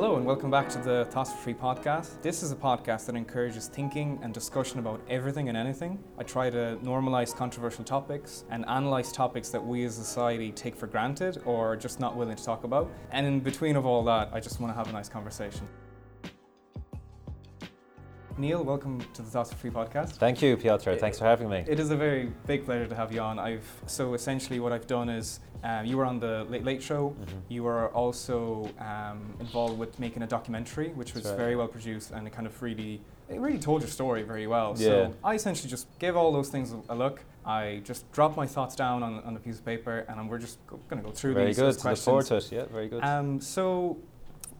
Hello, and welcome back to the Thoughts for Free podcast. This is a podcast that encourages thinking and discussion about everything and anything. I try to normalize controversial topics and analyze topics that we as a society take for granted or are just not willing to talk about. And in between of all that, I just want to have a nice conversation. Niall, welcome to the Thoughts for Free podcast. Thank you, Piotr. Thanks for having me. It is a very big pleasure to have you on. I've so essentially what I've done is um, you were on the Late Late Show. Mhm. You were also um, involved with making a documentary, which was right. very well produced, and it kind of really, it really told your story very well. Yeah. So I essentially just gave all those things a, look. I just dropped my thoughts down on, on a piece of paper, and we're just going to go through Very these good. as Look questions. forward to it. Yeah, very good. Um, so,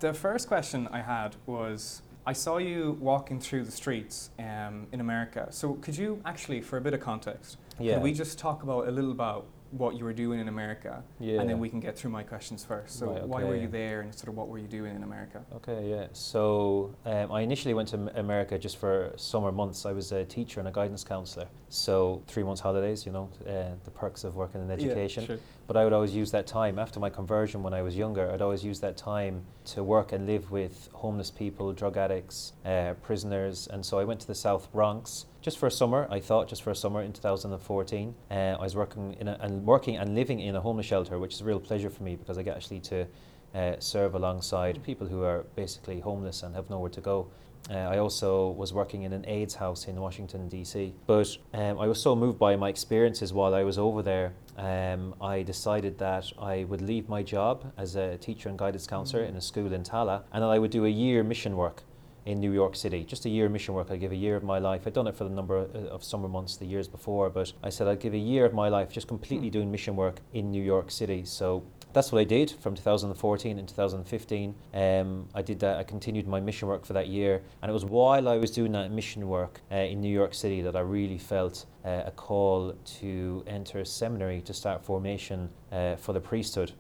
the first question I had was I saw you walking through the streets um, in America. So, could you actually, for a bit of context, yeah. could we just talk about a little about what you were doing in America, yeah. and then we can get through my questions first. So, Right, why were you there, and sort of what were you doing in America? Okay, yeah. So um, I initially went to America just for summer months. I was a teacher and a guidance counselor. So three months holidays, you know, uh, the perks of working in education. Yeah, sure. But I would always use that time after my conversion when I was younger. I'd always use that time to work and live with homeless people, drug addicts, uh, prisoners. And so I went to the South Bronx just for a summer. I thought just for a summer in 2014. Uh, I was working in a, and working and living in a homeless shelter, which is a real pleasure for me because I get actually to uh, serve alongside people who are basically homeless and have nowhere to go. Uh, I also was working in an AIDS house in Washington, D.C. But um, I was so moved by my experiences while I was over there, um, I decided that I would leave my job as a teacher and guidance counselor in a school in Tallaght and that I would do a year mission work in New York City. Just a year of mission work. I'd give a year of my life. I'd done it for the number of, summer months the years before, but I said I'd give a year of my life just completely Hmm. doing mission work in New York City. So that's what I did from 2014 and 2015. Um, I did that. I continued my mission work for that year, and it was while I was doing that mission work uh, in New York City that I really felt uh, a call to enter a seminary to start formation uh, for the priesthood.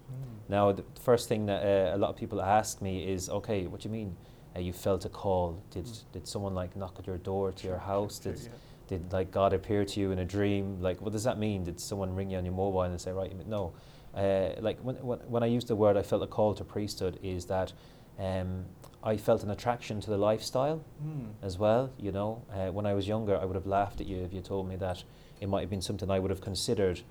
Now, the first thing that uh, a lot of people ask me is, okay, what do you mean? Uh, you felt a call? Did Mm. did someone like knock at your door to your house? sure, Did sure, did like God appear to you in a dream? Like, what does that mean? Did someone ring you on your mobile and say, right? No. Uh, like when, when when I use the word, I felt a call to priesthood. Is that um, I felt an attraction to the lifestyle yeah. Hmm. as well. You know, uh, when I was younger, I would have laughed at you if you told me that it might have been something I would have considered.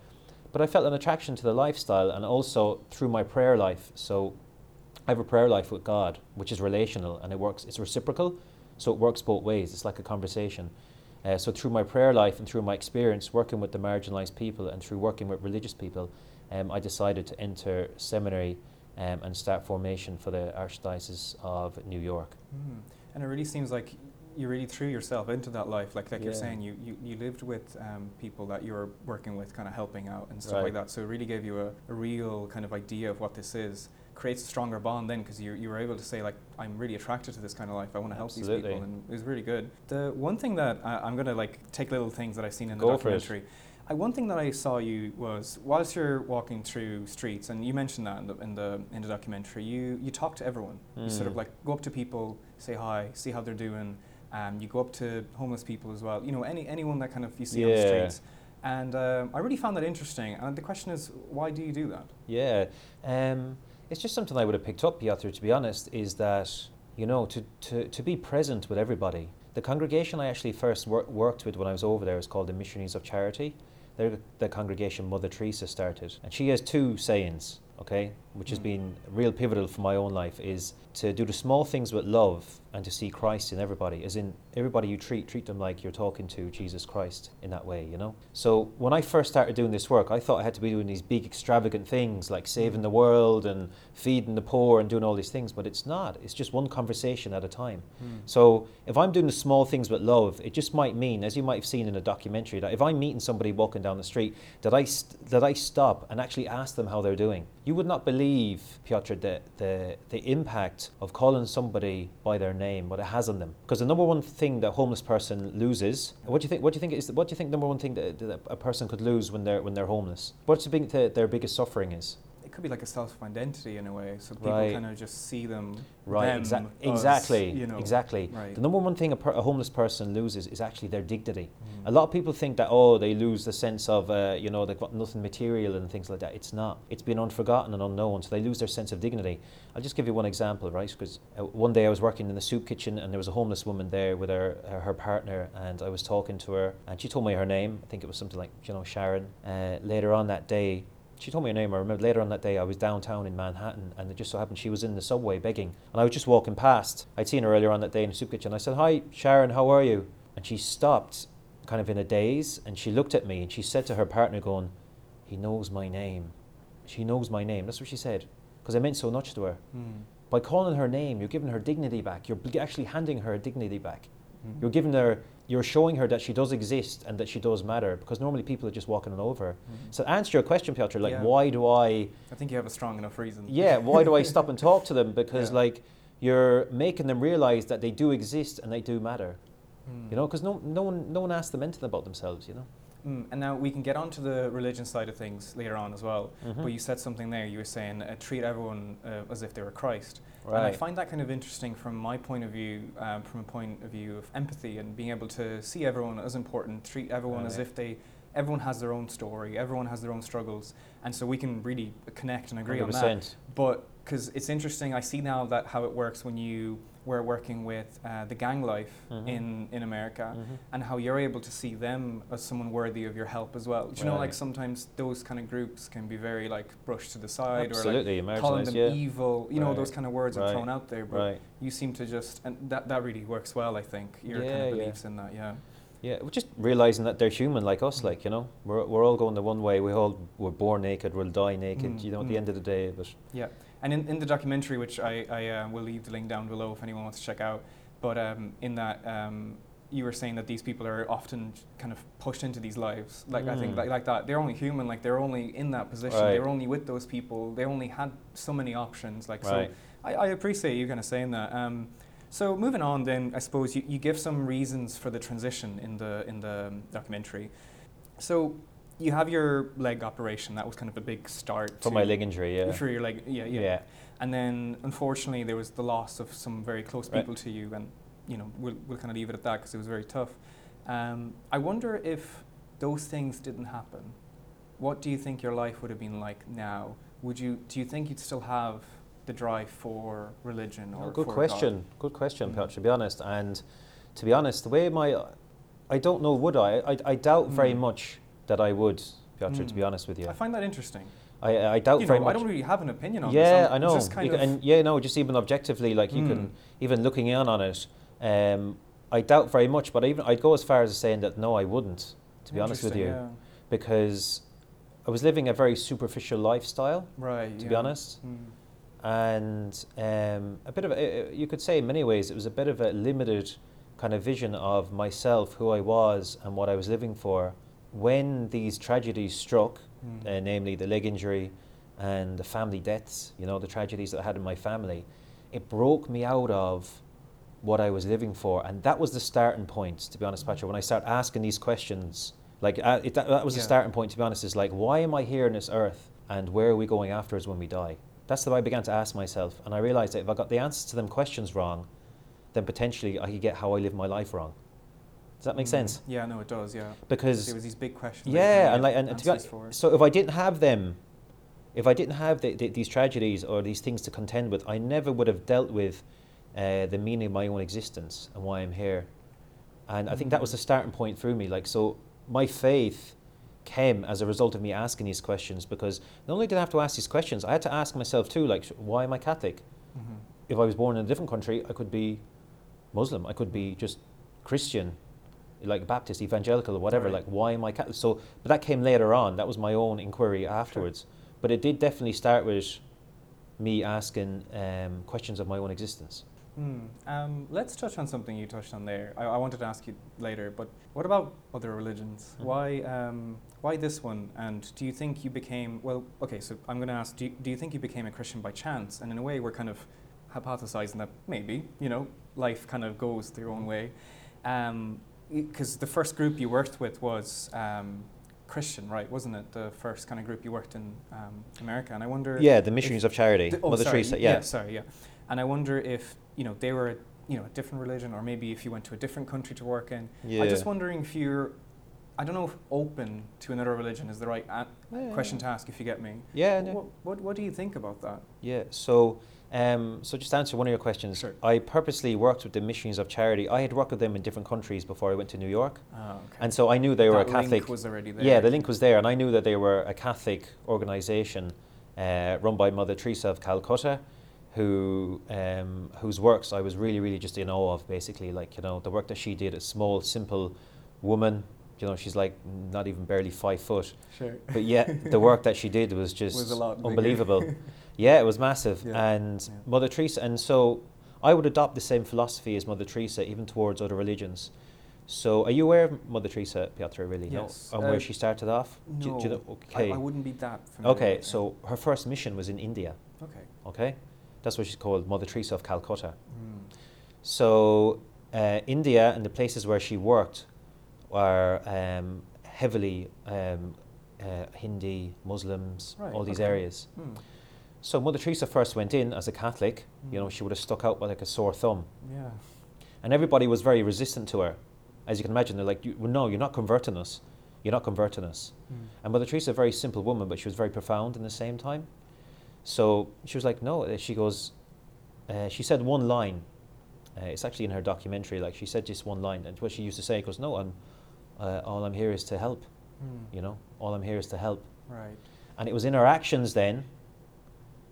But I felt an attraction to the lifestyle, and also through my prayer life. So I have a prayer life with God, which is relational, and it works. It's reciprocal, so it works both ways. It's like a conversation. Uh, so through my prayer life and through my experience working with the marginalised people and through working with religious people, um, I decided to enter seminary um, and start formation for the Archdiocese of New York. Mm. And it really seems like you really threw yourself into that life. Like like you're saying, you, you, you lived with um, people that you were working with, kind of helping out and stuff like that. So it really gave you a, a real kind of idea of what this is. Creates a stronger bond then because you, you were able to say like I'm really attracted to this kind of life. I want to help these people, and it was really good. The one thing that I, I'm gonna like take little things that I've seen in the Go documentary. I, one thing that I saw you was whilst you're walking through streets, and you mentioned that in the in the, in the documentary, you you talk to everyone. You sort of Mm. like go up to people, say hi, see how they're doing. Um, you go up to homeless people as well. You know, any anyone that kind of you see on the streets. And um, I really found that interesting. And the question is, why do you do that? Yeah, um, it's just something I would have picked up, Piotr, to be honest, is that, you know, to, to, to be present with everybody. The congregation I actually first wor- worked with when I was over there is called the Missionaries of Charity. They're the- congregation Mother Teresa started. And she has two sayings, okay, which has Mm. been real pivotal for my own life, is to do the small things with love and to see Christ in everybody, as in everybody you treat, treat them like you're talking to Jesus Christ in that way, you know? So when I first started doing this work, I thought I had to be doing these big extravagant things like saving the world and feeding the poor and doing all these things, but it's not. It's just one conversation at a time. Hmm. So if I'm doing the small things with love, it just might mean, as you might have seen in a documentary, that if I'm meeting somebody walking down the street, that I st- that I stop and actually ask them how they're doing. You would not believe, Piotr, the, the the impact of calling somebody by their name, what it has on them. Because the number one thing that a homeless person loses, what do you think? What do you think is? What do you think number one thing that, that a person could lose when they're when they're homeless? What's the big, the, their biggest suffering is? Could be like a self identity in a way. So people Right. kind of just see them. Right, them, exa- us, exactly, you know. exactly. Right. The number one thing a, per- a homeless person loses is actually their dignity. Mm. A lot of people think that oh they lose the sense of uh, you know they've got nothing material and things like that. It's not. It's been unforgotten and unknown, so they lose their sense of dignity. I'll just give you one example, right? Because uh, one day I was working in the soup kitchen and there was a homeless woman there with her her, her partner, and I was talking to her, and she told me her name. I think it was something like you know Sharon. Uh, later on that day. She told me her name. I remember later on that day I was downtown in Manhattan, and it just so happened she was in the subway begging, and I was just walking past. I'd seen her earlier on that day in the soup kitchen. I said, "Hi, Sharon, how are you?" And she stopped, kind of in a daze, and she looked at me and she said to her partner, "Going, he knows my name. She knows my name." That's what she said, because I meant so much to her. Mm. By calling her name, you're giving her dignity back. You're actually handing her dignity back. Mm. You're giving her, you're showing her that she does exist and that she does matter. Because normally people are just walking all over. her. Mm. So answer your question, Piotr. Like, Yeah. why do I? I think you have a strong enough reason. Yeah, why do I stop and talk to them? Because Yeah. like you're making them realize that they do exist and they do matter. Mm. You know, because no, no one, no one asks them anything about themselves. You know. Mm, and now we can get onto the religion side of things later on as well. Mhm. But you said something there. You were saying uh, treat everyone uh, as if they were Christ. And I find that kind of interesting from my point of view, um, from a point of view of empathy and being able to see everyone as important, treat everyone as if they, everyone has their own story, everyone has their own struggles, and so we can really connect and agree on that. But because it's interesting, I see now that how it works when you were working with uh, the gang life Mhm. in in America, Mhm. and how you're able to see them as someone worthy of your help as well. Do you know, like sometimes those kind of groups can be very like brushed to the side Absolutely, or like calling them yeah. evil. You know, those kind of words are thrown out there, but Right. you seem to just and that that really works well. I think your kind Yeah, of yeah. beliefs in that, yeah. Yeah, we're just realizing that they're human like us, like you know, we're, we're all going the one way. We all we're born naked, we'll die naked. Mm, You know, at mm. the end of the day, but Yeah, and in, in the documentary, which I, I uh, will leave the link down below if anyone wants to check out, but um, in that um, you were saying that these people are often kind of pushed into these lives, like I think Mm. like, like that. They're only human, like they're only in that position. Right. They're only with those people. They only had so many options. Like Right. so, I, I appreciate you kind of saying that. Um, so moving on, then I suppose you, you give some reasons for the transition in the in the um, documentary. So you have your leg operation. That was kind of a big start for to- my leg injury, yeah, for your leg. Yeah, yeah. yeah, And then, unfortunately, there was the loss of some very close Right. people to you, and you know, we'll, we'll kind of leave it at that because it was very tough. Um, I wonder if those things didn't happen, what do you think your life would have been like now? Would you do you think you'd still have the drive for religion or Oh, good question, good question, Mm. Piotr. To be honest, and to be honest, the way my, I don't know, would I? I, I doubt very Mm. much that I would, Piotr. To be Mm. honest with you, I find that interesting. I, I doubt You very know, much. I don't really have an opinion on this. yeah, I'm know. Just kind You of, and yeah, no, just even objectively, like you Mm. can even looking in on it. Um, I doubt very much, but I even I'd go as far as saying that no, I wouldn't. To be honest with you, Interesting, because I was living a very superficial lifestyle. right. To yeah. be honest, Mm. and um, a bit of a, you could say in many ways it was a bit of a limited kind of vision of myself, who I was, and what I was living for. When these tragedies struck, Mm. uh, namely the leg injury and the family deaths, you know, the tragedies that I had in my family, it broke me out of what I was living for. And that was the starting point, to be honest, Patrick, when I started asking these questions. Like, uh, it, that, that was the starting point, to be honest, is like, why am I here on this earth? And where are we going afterwards when we die? That's the way I began to ask myself. And I realized that if I got the answers to them questions wrong, then potentially I could get how I live my life wrong. Does that make Mm. sense? Yeah, no, it does. Yeah. Because There was these big questions. yeah, and like, and to be honest, so if I didn't have them, if I didn't have the, the, these tragedies or these things to contend with, I never would have dealt with uh, the meaning of my own existence and why I'm here. And I think that was Mm. the starting point for me. Like, so my faith came as a result of me asking these questions because not only did I have to ask these questions, I had to ask myself too, like, why am I Catholic? Mhm. If I was born in a different country, I could be Muslim, I could be just Christian, like Baptist, evangelical, or whatever. Right. Like, why am I Catholic? So, but that came later on. That was my own inquiry afterwards. But it did definitely start with me asking um, questions of my own existence. Hmm. Um, let's touch on something you touched on there. I, I wanted to ask you later, but what about other religions? Mhm. Why, um, why this one? And do you think you became well? Okay, so I'm going to ask: do you, do you think you became a Christian by chance? And in a way, we're kind of hypothesizing that maybe you know life kind of goes their own way. Because the first group you worked with was um, Christian, right? Wasn't it the first kind of group you worked in um, America? And I wonder. Yeah, the Missionaries of Charity, the- oh, Mother sorry, Teresa. Yeah. sorry, yeah. And I wonder if you know they were you know a different religion, or maybe if you went to a different country to work in. yeah. I'm just wondering if you're. I don't know if open to another religion is the right a- Yeah, question to ask. If you get me. Yeah. no. What, what What do you think about that? Yeah. So, um, so just to answer one of your questions. Sure. I purposely worked with the Missionaries of Charity. I had worked with them in different countries before I went to New York, Oh, okay. and so I knew they were that a Catholic. link was already there. Yeah, the link was there, and I knew that they were a Catholic organisation uh, run by Mother Teresa of Calcutta, who um, whose works I was really, really just in awe of. Basically, like you know, the work that she did, a small, simple woman. You know, she's like not even barely five foot, Sure. but yet the work that she did was just Was unbelievable. yeah, it was massive, Yeah, and yeah. Mother Teresa, and so I would adopt the same philosophy as Mother Teresa, even towards other religions. So, are you aware of Mother Teresa, Piotr? Really? Yes. No? And Uh, where she started off? Do- do you No, know- okay. I wouldn't be that familiar. okay. So her first mission was in India. Okay. Okay, that's what she's called, Mother Teresa of Calcutta. Mm. So uh, India and the places where she worked were um, heavily um, uh, Hindi, Muslims, Right, all these okay. areas. Mm. So Mother Teresa first went in as a Catholic. You know, Mm. she would have stuck out like a sore thumb, Yeah. and everybody was very resistant to her. As you can imagine, they're like, "No, you're not converting us. You're not converting us." Mm. And Mother Teresa, a very simple woman, but she was very profound in the same time. So she was like, no. uh, She goes, uh, she said one line. Uh, it's actually in her documentary. Like she said just one line, and what she used to say goes, no, I'm, uh, all I'm here is to help. Mm. You know, all I'm here is to help. Right. And it was in her actions then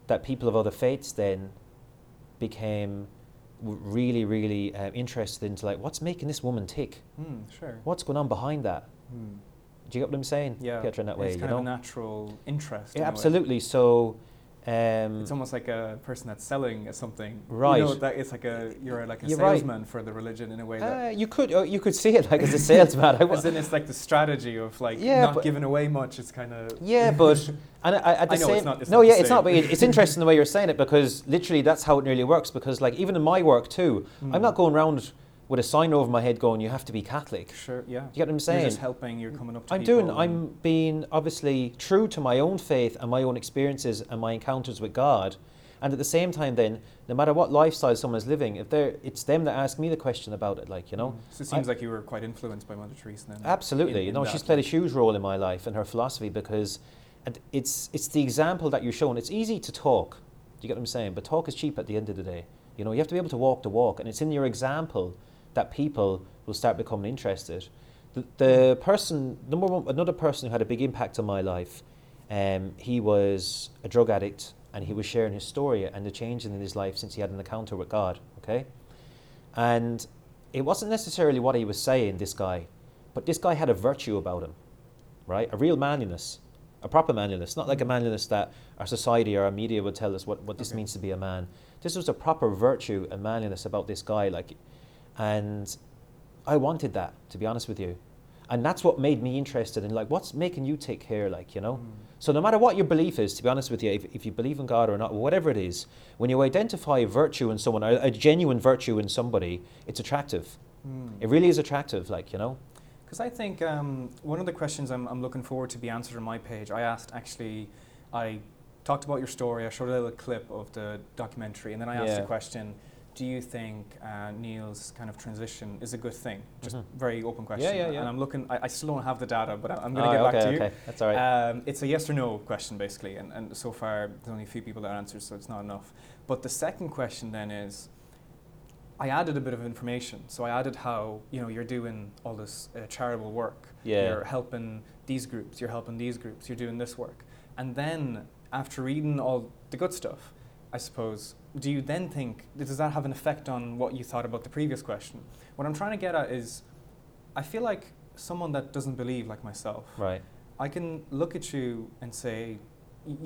that people of other faiths then became really, really uh, interested into like, what's making this woman tick? Mm, sure. What's going on behind that? Mm. Do you get what I'm saying? Yeah. Piotr, in that way, It's you kind know? of a natural interest. in Yeah, way. absolutely. So, um, It's almost like a person that's selling something. You Right. know, that it's like a you're like a You're right. salesman for the religion in a way that. uh, you could uh, you could see it like as a salesman. I, As in, it's like the strategy of like Yeah, not giving away much. It's kind of yeah, but and I, at the I know same it's not- it's no, not yeah, it's not. But it, it's interesting the way you're saying it because literally that's how it nearly works. Because like even in my work too, Hmm. I'm not going around with a sign over my head going, "You have to be Catholic." Sure. Yeah. You get what I'm You're saying? just helping. You're coming up to I'm doing. I'm being obviously true to my own faith and my own experiences and my encounters with God, and at the same time, then no matter what lifestyle someone's living, if they're, it's them that ask me the question about it. Like you know, Mm. So it seems like you were quite influenced by Mother Teresa then. Absolutely. in- you in know, that, she's played a huge role in my life and her philosophy because and it's it's the example that you're showing. It's easy to talk. Do you get what I'm saying? But talk is cheap at the end of the day. You know, you have to be able to walk the walk, and it's in your example that people will start becoming interested. The, the person, number one, another person who had a big impact on my life, um, he was a drug addict, and he was sharing his story and the change in his life since he had an encounter with God. Okay, and it wasn't necessarily what he was saying, this guy, but this guy had a virtue about him, right? A real manliness, a proper manliness, not like a manliness that our society or our media would tell us what, what this Okay. means to be a man. This was a proper virtue and manliness about this guy, like, and I wanted that, to be honest with you. And that's what made me interested in, like, what's making you take care, like, you know? Mm. So no matter what your belief is, to be honest with you, if, if you believe in God or not, whatever it is, when you identify a virtue in someone, a, a genuine virtue in somebody, it's attractive. Mm. It really is attractive, like, you know? Because I think um, one of the questions I'm, I'm looking forward to be answered on my page, I asked actually, I talked about your story, I showed a little clip of the documentary, and then I asked Yeah. the question, do you think uh, Niall's kind of transition is a good thing? Just Mhm. very open question. yeah, yeah. yeah. And I'm looking, I, I still don't have the data, but I'm going Oh, to get okay, back to you. okay. That's all right. Um, it's a yes or no question, basically, and, and so far there's only a few people that answered, so it's not enough. But the second question then is, I added a bit of information. So I added how you know you're doing all this uh, charitable work. Yeah. You're helping these groups. You're helping these groups. You're doing this work, and then after reading all the good stuff, I suppose, do you then think does that have an effect on what you thought about the previous question? What I'm trying to get at is, I feel like someone that doesn't believe like myself. right. I can look at you and say,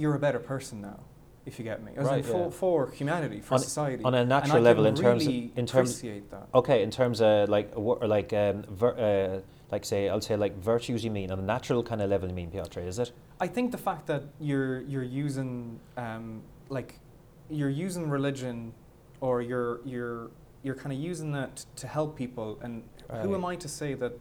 you're a better person now, if you get me. As Right, for, yeah. for humanity, for On- society. On a natural level, in terms really of, in terms, appreciate that. okay, in terms of like, or like, um, ver, uh, like say, I'll say like virtues. You mean on a natural kind of level? You mean, Piotr? Is it? I think the fact that you're you're using um, like you're using religion, or you're you're you're kind of using that to help people, and who am I to say that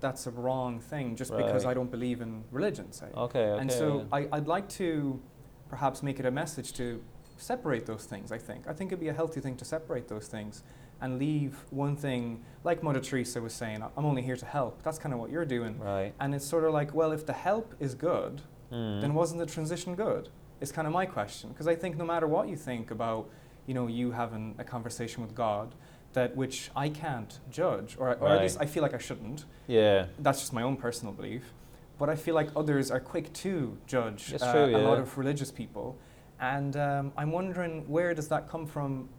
that's a wrong thing just because I don't believe in religion, say. Okay, okay. and so. I, I'd like to perhaps make it a message to separate those things, I think. I think it'd be a healthy thing to separate those things and leave one thing, like Mother Teresa was saying, I'm only here to help. That's kind of what you're doing. right. And it's sort of like, well, if the help is good, Mm. then wasn't the transition good? It's kind of my question. Because I think no matter what you think about, you know, you having a conversation with God, that which I can't judge, or, or at least I feel like I shouldn't. yeah. That's just my own personal belief. But I feel like others are quick to judge uh, true, a lot of religious people. And um, I'm wondering where does that come from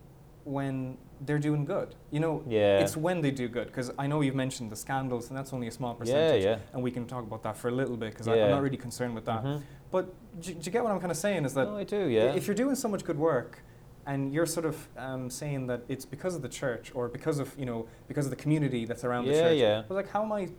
when they're doing good? You know, Yeah. it's when they do good. Because I know you've mentioned the scandals, and that's only a small percentage. yeah. yeah. And we can talk about that for a little bit, because I'm not really concerned with that. Mhm. But do, do you get what I'm kind of saying? Is that No, I do, yeah. if you're doing so much good work, and you're sort of um, saying that it's because of the church or because of you know because of the community that's around the church, yeah. but like how am I?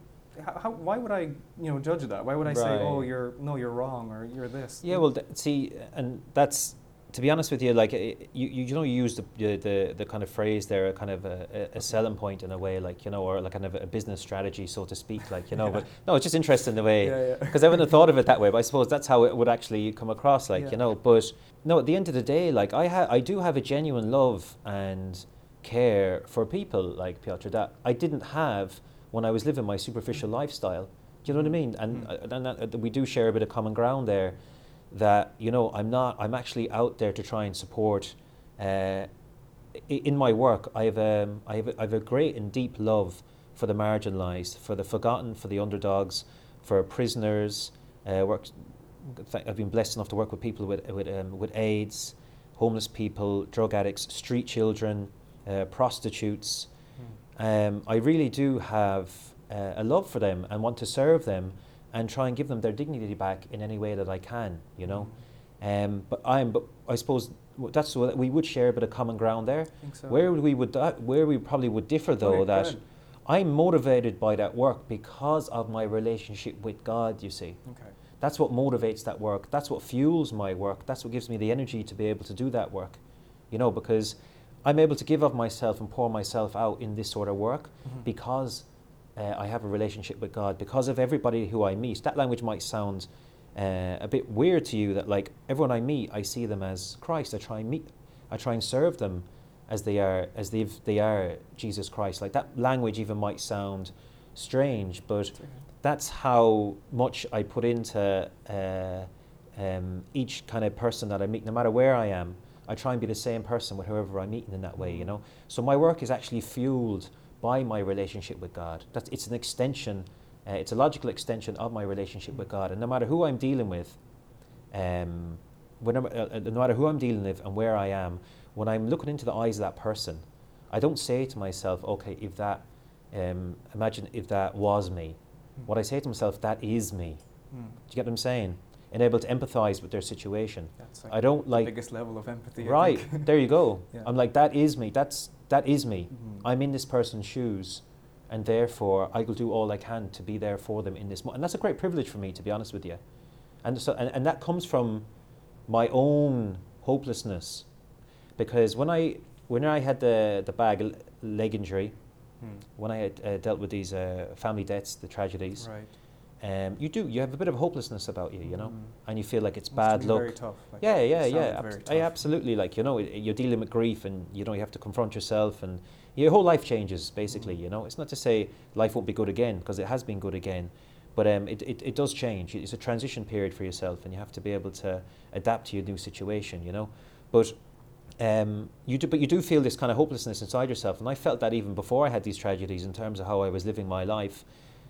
How, how, why would I, you know, judge that? Why would I say, "Oh, you're no, you're wrong," or "You're this"? Yeah, well, th- see, and that's to be honest with you, like you, you know, you use the, the the kind of phrase there, a kind of a, a- selling point in a way, like you know, or like kind of a business strategy, so to speak, like you know. But no, it's just interesting the way yeah, yeah. because I wouldn't have thought of it that way, but I suppose that's how it would actually come across, like Yeah. you know. But no, at the end of the day, like I ha- I do have a genuine love and care for people, like Piotr, that I didn't have when I was living my superficial lifestyle. Do you know what I mean? And, Mm. uh, and that, uh, we do share a bit of common ground there. That you know, I'm not. I'm actually out there to try and support. Uh, in my work, I have um, I have a, I have a great and deep love for the marginalised, for the forgotten, for the underdogs, for prisoners. Uh, worked, I've been blessed enough to work with people with with um, with AIDS, homeless people, drug addicts, street children, uh, prostitutes. Mm. Um, I really do have uh, a love for them and want to serve them and try and give them their dignity back in any way that I can. You know. Um, but I'm, but I suppose that's what we would share a bit of common ground there. So. Where we would that, where we probably would differ though that. I'm motivated by that work because of my relationship with God. You see, Okay. that's what motivates that work. That's what fuels my work. That's what gives me the energy to be able to do that work. You know, because I'm able to give of myself and pour myself out in this sort of work Mhm. because uh, I have a relationship with God. Because of everybody who I meet. That language might sound uh, a bit weird to you. That like everyone I meet, I see them as Christ. I try and meet, I try and serve them as they are, as they they are Jesus Christ. Like that language even might sound strange, but that's how much I put into uh, um, each kind of person that I meet, no matter where I am. I try and be the same person with whoever I'm meeting in that way, you know. So my work is actually fueled by my relationship with God. That's it's an extension. Uh, it's a logical extension of my relationship with God, and no matter who I'm dealing with, um, whenever, uh, uh, no matter who I'm dealing with and where I am, when I'm looking into the eyes of that person, I don't say to myself, "Okay, if that, um, imagine if that was me." Mm. What I say to myself, that is me. Mm. Do you get what I'm saying? And able to empathize with their situation. That's like I don't the like. biggest level of empathy. Right there, you go. Yeah. I'm like that is me. That's that is me. Mhm. I'm in this person's shoes, and therefore I will do all I can to be there for them in this. Mo- and that's a great privilege for me, to be honest with you. And so, and, and that comes from my own hopelessness, because when I when I had the the bag leg injury, Mm. when I had uh, dealt with these uh, family deaths, the tragedies, Right. Um, you do you have a bit of hopelessness about you, you know, Mm. and you feel like it's bad luck. Very tough. like, Yeah, yeah, yeah. tough. I absolutely like you know you're dealing with grief and you know you have to confront yourself and your whole life changes basically. Mm. You know, it's not to say life won't be good again because it has been good again, but um, it, it it does change. It's a transition period for yourself and you have to be able to adapt to your new situation. You know, but. Um, you do, but you do feel this kind of hopelessness inside yourself, and I felt that even before I had these tragedies in terms of how I was living my life.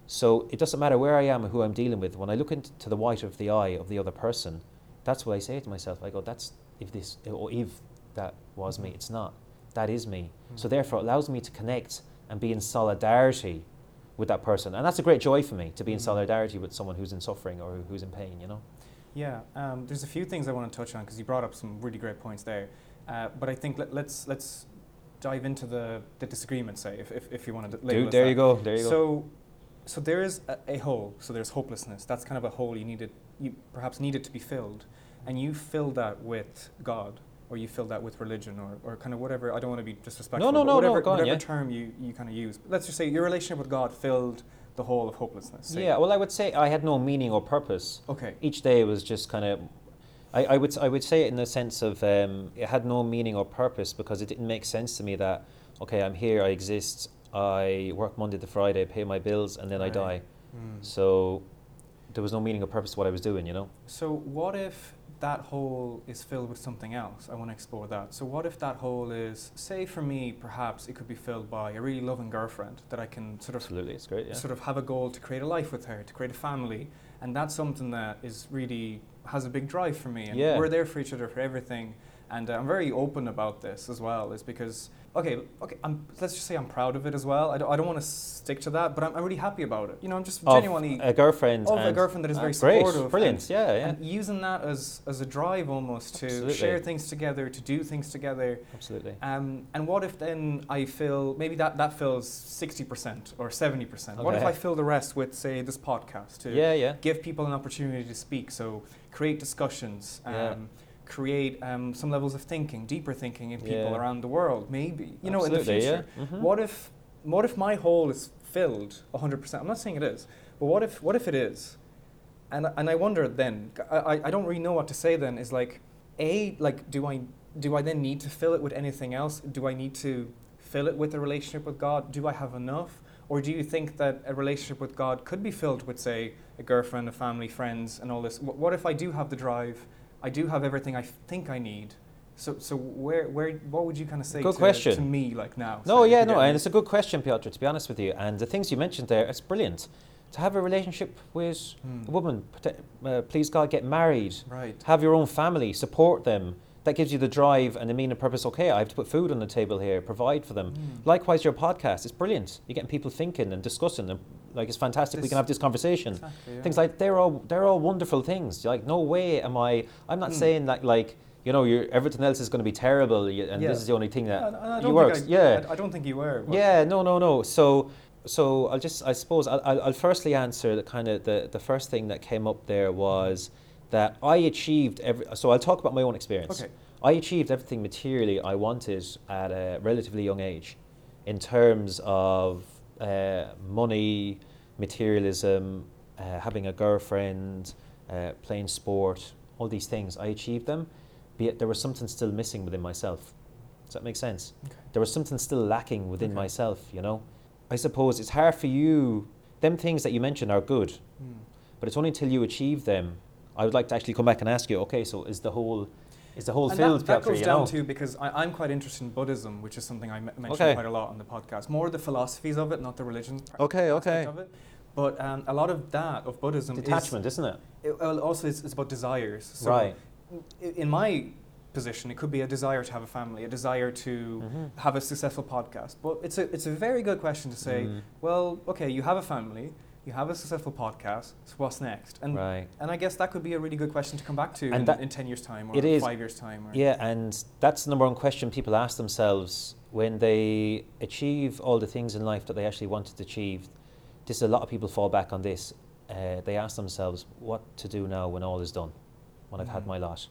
So it doesn't matter where I am or who I'm dealing with. When I look into the white of the eye of the other person, that's what I say to myself. I go, "That's if this or if that was me. It's not. That is me." So Mm. therefore, it allows me to connect and be in solidarity with that person, and that's a great joy for me to be in Mhm. solidarity with someone who's in suffering or who's in pain. You know. Yeah, um, there's a few things I want to touch on because you brought up some really great points there. Uh, but I think let, let's let's dive into the, the disagreement, say, if, if, if you want to label there that. you go. There you go. So, so there is a, a hole. So there's hopelessness. That's kind of a hole you needed, you perhaps needed to be filled, and you filled that with God, or you filled that with religion, or, or kind of whatever. I don't want to be disrespectful. No, no, but no, no, Whatever, on, whatever yeah. term you, you kind of use. Let's just say your relationship with God filled the hole of hopelessness. say. Yeah, well, I would say I had no meaning or purpose. Okay. Each day was just kind of. I, I would I would say it in the sense of um, it had no meaning or purpose because it didn't make sense to me that okay I'm here I exist I work Monday to Friday pay my bills and then I die Mm. so there was no meaning or purpose to what I was doing you know So what if that hole is filled with something else? I want to explore that. So what if that hole is, say, for me, perhaps it could be filled by a really loving girlfriend that I can sort of absolutely it's great yeah sort of have a goal to create a life with her, to create a family, and that's something that is really has a big drive for me. And Yeah. we're there for each other for everything. And uh, I'm very open about this as well, is because okay, okay, I'm, let's just say I'm proud of it as well. I don't, I don't want to stick to that, but I'm, I'm really happy about it. You know, I'm just Of genuinely a girlfriend of a girlfriend that is Ah, very great supportive. brilliant and- yeah yeah and using that as, as a drive almost to Absolutely. share things together, to do things together. absolutely Um, and what if then I fill, maybe that, that fills 60% or 70%? What if I fill the rest with, say, this podcast to yeah yeah give people an opportunity to speak? So create discussions, um, Yeah. Create um, some levels of thinking, deeper thinking in people Yeah. around the world, maybe, you know, in the future. yeah. Mhm. What if, what if my hole is filled 100%? I'm not saying it is, but what if, what if it is? And, and I wonder then, I, I- don't really know what to say then, is like, A, like, do I, do I then need to fill it with anything else? Do I need to fill it with a relationship with God? Do I have enough? Or do you think that a relationship with God could be filled with, say, a girlfriend, a family, friends, and all this? Wh- What if I do have the drive? I do have everything I think I need. So, so where, where, what would you kind of say Good to, question. to me, like now? No, say, yeah, no, and it's a good question, Piotr, to be honest with you. And the things you mentioned there, it's brilliant. To have a relationship with Hmm. a woman, uh, please God, get married, Right. have your own family, support them. That gives you the drive and the meaning and purpose. Okay, I have to put food on the table here, provide for them. Mm. Likewise, your podcast, it's brilliant. You're getting people thinking and discussing. And, like, it's fantastic. we can have this conversation. Exactly, yeah. Things like they're all they're all wonderful things. Like, no way am I. I'm not Mm. saying that like you know, you're, everything else is going to be terrible, and Yeah. this is the only thing that Yeah, you works. I, yeah, I, I don't think you were. but- yeah, no, no, no. So, so I'll just, I suppose, I'll, I'll, I'll firstly answer the kind of the, the first thing that came up there was that I achieved every. So I'll talk about my own experience. Okay. I achieved everything materially I wanted at a relatively young age, in terms of uh, money, materialism, uh, having a girlfriend, uh, playing sport, all these things. I achieved them, yet there was something still missing within myself. Does that make sense? Okay. There was something still lacking within Okay. myself, you know? I suppose it's hard for you, them things that you mentioned are good, Mm. but it's only until you achieve them. I would like to actually come back and ask you, okay, so is the whole, is the whole And filled, that, that Piotr, goes you down know? to because I, I'm quite interested in Buddhism, which is something I m- mentioned Okay. quite a lot on the podcast. More the philosophies of it, not the religion. Okay, okay. Of it. But um, a lot of that of Buddhism Detachment, isn't it? is it, well, also it's, it's about desires. So right. in my position, it could be a desire to have a family, a desire to Mhm. have a successful podcast. But it's a it's a very good question to say. Mm. Well, okay, you have a family, you have a successful podcast. So what's next? And right. and I guess that could be a really good question to come back to in, that- in ten years' time or is. five years' time. Or Yeah, and that's the number one question people ask themselves when they achieve all the things in life that they actually wanted to achieve. This a lot of people fall back on this. Uh, they ask themselves, "What to do now when all is done? When I've had Mhm. my lot?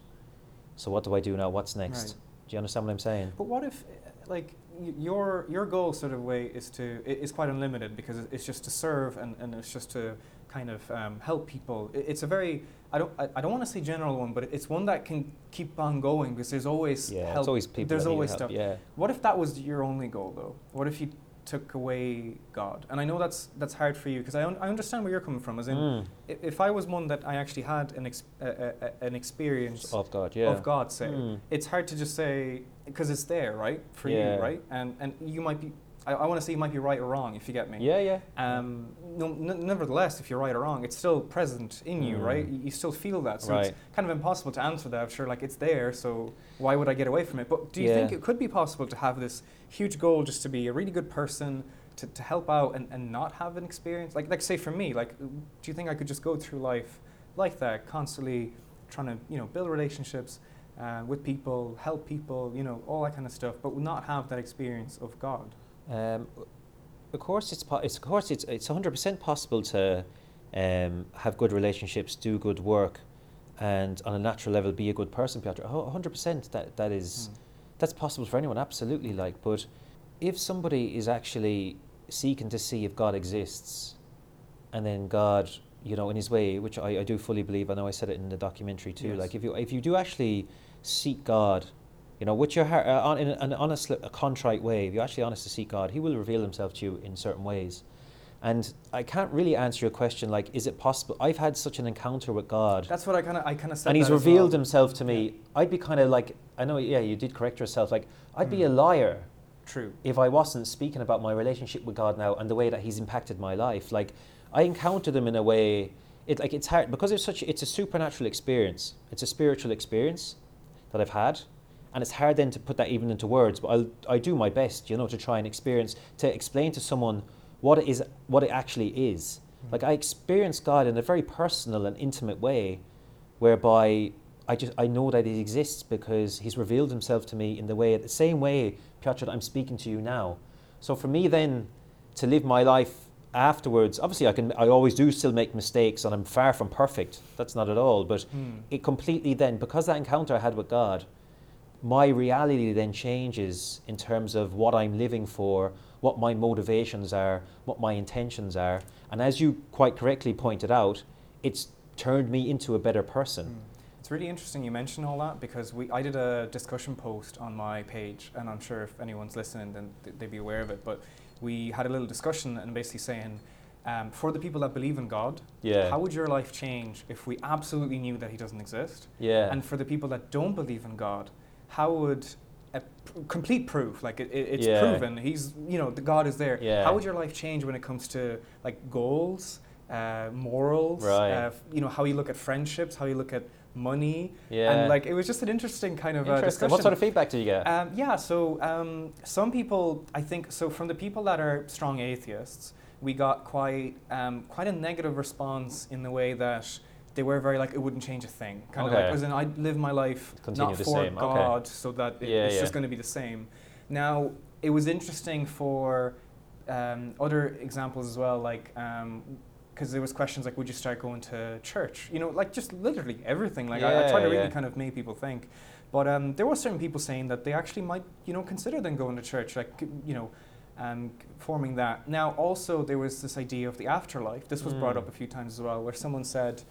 So what do I do now? What's next?" Right. Do you understand what I'm saying? But what if, like, your your goal sort of way is to is quite unlimited because it's just to serve and, and it's just to kind of um, help people. It's a very I don't I, I don't want to say general one, but it's one that can keep on going because there's always Yeah, help. always people. There's always help, stuff. Yeah. What if that was your only goal though? What if you took away God? And I know that's that's hard for you because I, un- I understand where you're coming from. As in, Mm. if I was one that I actually had an ex- a, a- an experience Of God, yeah. of God, say, Mm. it's hard to just say because it's there, right, for Yeah. you, right, and and you might be. I, I want to say you might be right or wrong if you get me. Yeah, yeah. Um, no, n- nevertheless, if you're right or wrong, it's still present in you, Mm. right? You, you still feel that, so Right. it's kind of impossible to answer that. I'm sure, like it's there, so why would I get away from it? But do you Yeah. think it could be possible to have this huge goal, just to be a really good person, to, to help out, and, and not have an experience? Like, like say for me, like, do you think I could just go through life like that, constantly trying to, you know, build relationships? Uh, with people, help people, you know, all that kind of stuff, but not have that experience of God. Um, of course, it's, po- it's of course it's it's hundred percent possible to um, have good relationships, do good work, and on a natural level be a good person, Piotr. Hundred percent that that is Mm. that's possible for anyone, absolutely. Like, but if somebody is actually seeking to see if God exists, and then God, you know, in His way, which I, I do fully believe. I know I said it in the documentary too. Yes. Like if you if you do actually seek God, you know, with your heart, uh, on, in an honest, a contrite way, if you're actually honest to seek God, He will reveal Himself to you in certain ways. And I can't really answer your question like, is it possible? I've had such an encounter with God. That's what I kind of I kind of said. and he's revealed well. himself to me. Yeah. I'd be kind of like, I know, yeah, you did correct yourself. Like, I'd be a Mm. liar True. if I wasn't speaking about my relationship with God now and the way that He's impacted my life. Like, I encounter them in a way. It like it's hard because it's such. It's a supernatural experience. It's a spiritual experience that I've had, and it's hard then to put that even into words. But I'll I do my best, you know, to try and experience to explain to someone what it is, what it actually is. Hmm. Like I experience God in a very personal and intimate way, whereby I just I know that He exists because He's revealed Himself to me in the way, the same way, Piotr, that I'm speaking to you now. So for me then, to live my life afterwards, obviously I can I always do still make mistakes, and I'm far from perfect. That's not at all. But Mm. it completely then because that encounter I had with God, my reality then changes in terms of what I'm living for, what my motivations are, what my intentions are. And as you quite correctly pointed out, it's turned me into a better person. Mm. It's really interesting you mention all that because we I did a discussion post on my page, and I'm sure if anyone's listening, then th- they'd be aware of it. But we had a little discussion and basically saying, um, for the people that believe in God, Yeah. how would your life change if we absolutely knew that He doesn't exist? yeah. And for the people that don't believe in God, how would a p- complete proof, like it, it, it's Yeah. proven, He's you know the God is there. Yeah. How would your life change when it comes to like goals, uh, morals, Right. uh, you know how you look at friendships, how you look at money, yeah. and like it was just an interesting kind of uh, discussion. What sort of feedback did you get? Um, yeah, so um, some people, I think, so from the people that are strong atheists, we got quite um, quite a negative response in the way that they were very like it wouldn't change a thing, kind of Okay. like as in I live my life Continue not the for same, okay. God, so that it, Yeah, it's yeah. just going to be the same. Now it was interesting for um, other examples as well, like. Because there was questions like, would you start going to church? You know, like just literally everything. Like I, I try to really yeah. kind of make people think. But um, there were certain people saying that they actually might, you know, consider then going to church, like, you know, um, forming that. Now, also, there was this idea of the afterlife. This was brought Mm. up a few times as well, where someone said,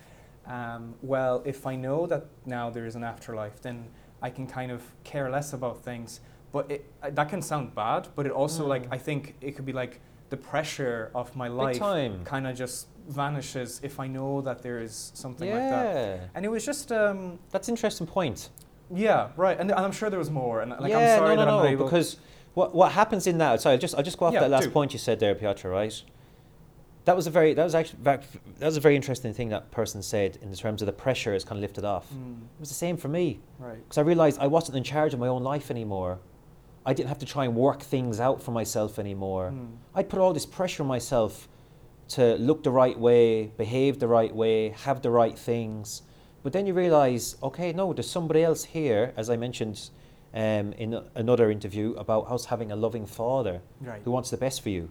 um, well, if I know that now there is an afterlife, then I can kind of care less about things. But it, uh, that can sound bad, but it also, like, Mm. I think it could be like the pressure of my life kind of just vanishes if I know that there is something yeah. like that. And it was just, um, That's an interesting point. yeah, right. And, and I'm sure there was more. And like, yeah, I'm sorry no, that no, I'm not no, able. because what what happens in that? Sorry, I'll just I'll just go off Yeah, that last do. point you said there, Piotr. Right? That was a very that was actually that was a very interesting thing that person said in terms of the pressure is kind of lifted off. Mm, It was the same for me right. because I realized I wasn't in charge of my own life anymore. I didn't have to try and work things out for myself anymore. Mm, I put all this pressure on myself to look the right way, behave the right way, have the right things. But then you realize, okay, no, there's somebody else here, as I mentioned um, in a- another interview about us having a loving father right. who wants the best for you.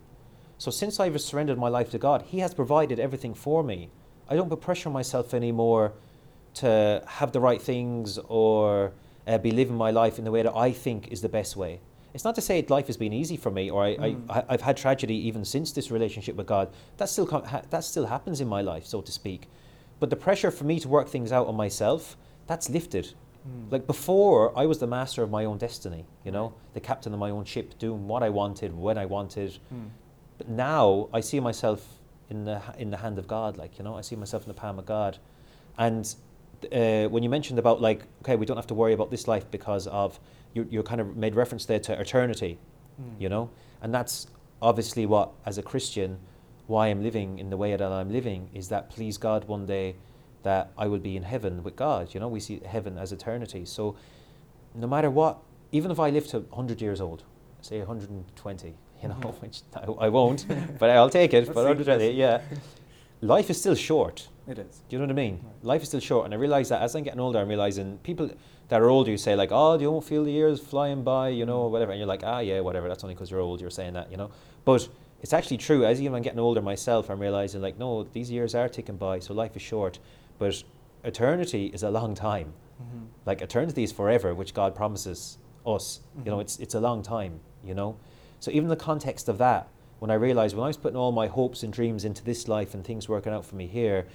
So since I've surrendered my life to God, He has provided everything for me. I don't put pressure on myself anymore to have the right things or uh, be living my life in the way that I think is the best way. It's not to say life has been easy for me, or I, Mm. I, I've had tragedy even since this relationship with God. That still ha- that still happens in my life, so to speak. But the pressure for me to work things out on myself, that's lifted. Mm. Like before, I was the master of my own destiny. You know, the captain of my own ship, doing what I wanted when I wanted. Mm, But now I see myself in the in the hand of God. Like you know, I see myself in the palm of God. And uh, when you mentioned about like, okay, we don't have to worry about this life because of you. You kind of made reference there to eternity. mm. You know, and that's obviously what, as a Christian, why I'm living in the way that I'm living is that please God one day that I will be in heaven with God. You know, we see heaven as eternity. So no matter what, even if I live to 100 years old, say 120, you know, Mhm. which I I won't, but I'll take it. But see. 120, yeah. Life is still short. It is. Do you know what I mean? Right. Life is still short, and I realize that as I'm getting older, I'm realizing people that are older, you say like, "Oh, do you don't feel the years flying by," you know, whatever, and you're like, "Ah, yeah, whatever. That's only because you're old. You're saying that, you know." But it's actually true. As even I'm getting older myself, I'm realizing like, no, these years are ticking by, so life is short, but eternity is a long time. Mhm. Like eternity is forever, which God promises us. You know, Mhm. it's it's a long time. You know, so even the context of that, when I realized when I was putting all my hopes and dreams into this life and things working out for me here,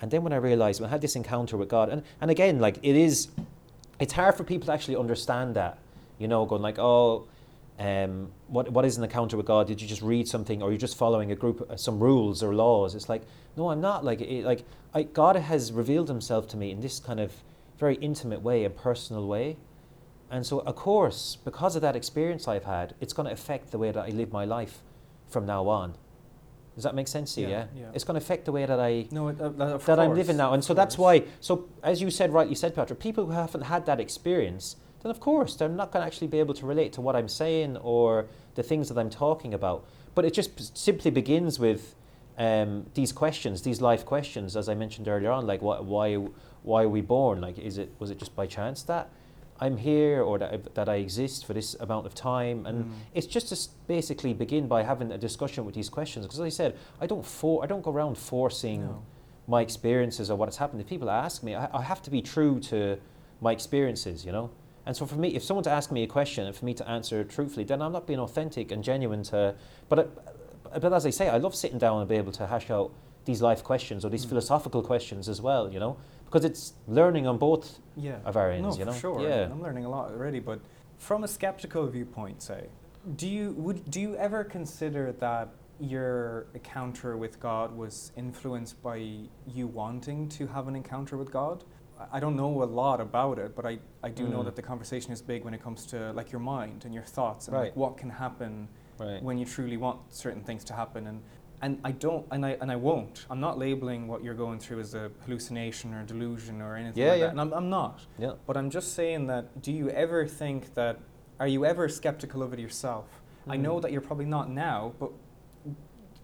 and then when I realized when I had this encounter with God, and, and again, like it is, it's hard for people to actually understand that, you know, going like, oh, um, what, what is an encounter with God? Did you just read something, or you're just following a group, uh, some rules or laws? It's like, no, I'm not. Like, it, like I, God has revealed Himself to me in this kind of very intimate way, a personal way, and so of course, because of that experience I've had, it's going to affect the way that I live my life from now on. Does that make sense to you? Yeah, Yeah, yeah. it's going to affect the way that I No, it- uh, that I'm living now, and so that's why. So as you said, rightly said, Patrick, people who haven't had that experience, then of course they're not going to actually be able to relate to what I'm saying or the things that I'm talking about. But it just p- simply begins with um, these questions, these life questions, as I mentioned earlier on, like what, why, why are we born? Like, is it was it just by chance that I'm here, or that I, that I exist for this amount of time? And Mm. it's just to basically begin by having a discussion with these questions. Because as I said, I don't for, I don't go around forcing No. my experiences or what has happened. If people ask me, I, I have to be true to my experiences, you know. And so for me, if someone's asking me a question and for me to answer truthfully, then I'm not being authentic and genuine to. But I, but as I say, I love sitting down and be able to hash out these life questions or these Mm. philosophical questions as well, you know, because it's learning on both yeah. of our No, ends, you for know. sure. Yeah. I'm learning a lot already, but from a skeptical viewpoint, say, do you would do you ever consider that your encounter with God was influenced by you wanting to have an encounter with God? I- don't know a lot about it, but I, I do know Mm. that the conversation is big when it comes to like your mind and your thoughts and Right. like what can happen Right. when you truly want certain things to happen and and I don't and I and I won't. I'm not labeling what you're going through as a hallucination or delusion or anything Yeah, like yeah. that. And I'm, I'm not. Yeah. But I'm just saying that do you ever think that are you ever skeptical of it yourself? I know Mm. that you're probably not now, but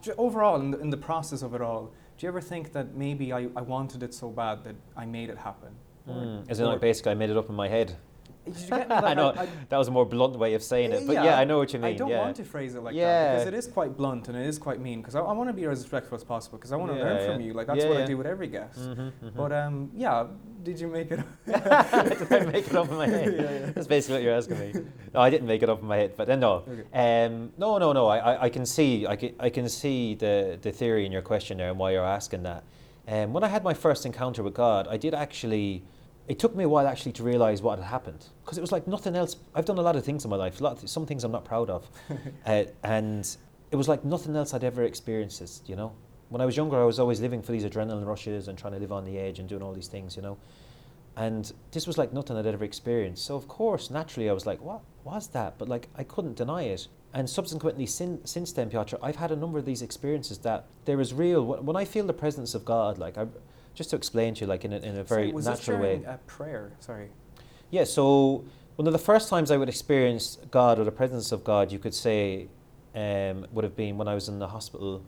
j- overall in the, in the process of it all, do you ever think that maybe I, I wanted it so bad that I made it happen? Mm. As in, or- like, basically, I made it up in my head. Did you get me? I know. I, That was a more blunt way of saying it, but yeah, Yeah, I know what you mean. I don't yeah. want to phrase it like that because it is quite blunt and it is quite mean. Because I, I want to be as respectful as possible because I want to Yeah, learn from you. Like that's Yeah, what I do with every guest. Mhm, mhm. But um, yeah, did you make it? Up? Did I make it up in my head? Yeah, yeah. That's basically what you're asking me. No, I didn't make it up in my head, but then no. Okay. Um, no, no, no. I, I, I can see, I can, I can see the, the theory in your question there and why you're asking that. Um, when I had my first encounter with God, I did actually. It took me a while actually to realize what had happened because it was like nothing else. I've done a lot of things in my life, a lot of, some things I'm not proud of, uh, and it was like nothing else I'd ever experienced. This, you know, when I was younger, I was always living for these adrenaline rushes and trying to live on the edge and doing all these things, you know. And this was like nothing I'd ever experienced. So of course, naturally, I was like, "What was that?" But like, I couldn't deny it. And subsequently, sin, since then, Piotr, I've had a number of these experiences that there is real. When I feel the presence of God, like I, just to explain to you, like in a, in a very Sorry, was natural this way. a prayer? Sorry. Yeah, so one of the first times I would experience God or the presence of God, you could say, um, would have been when I was in the hospital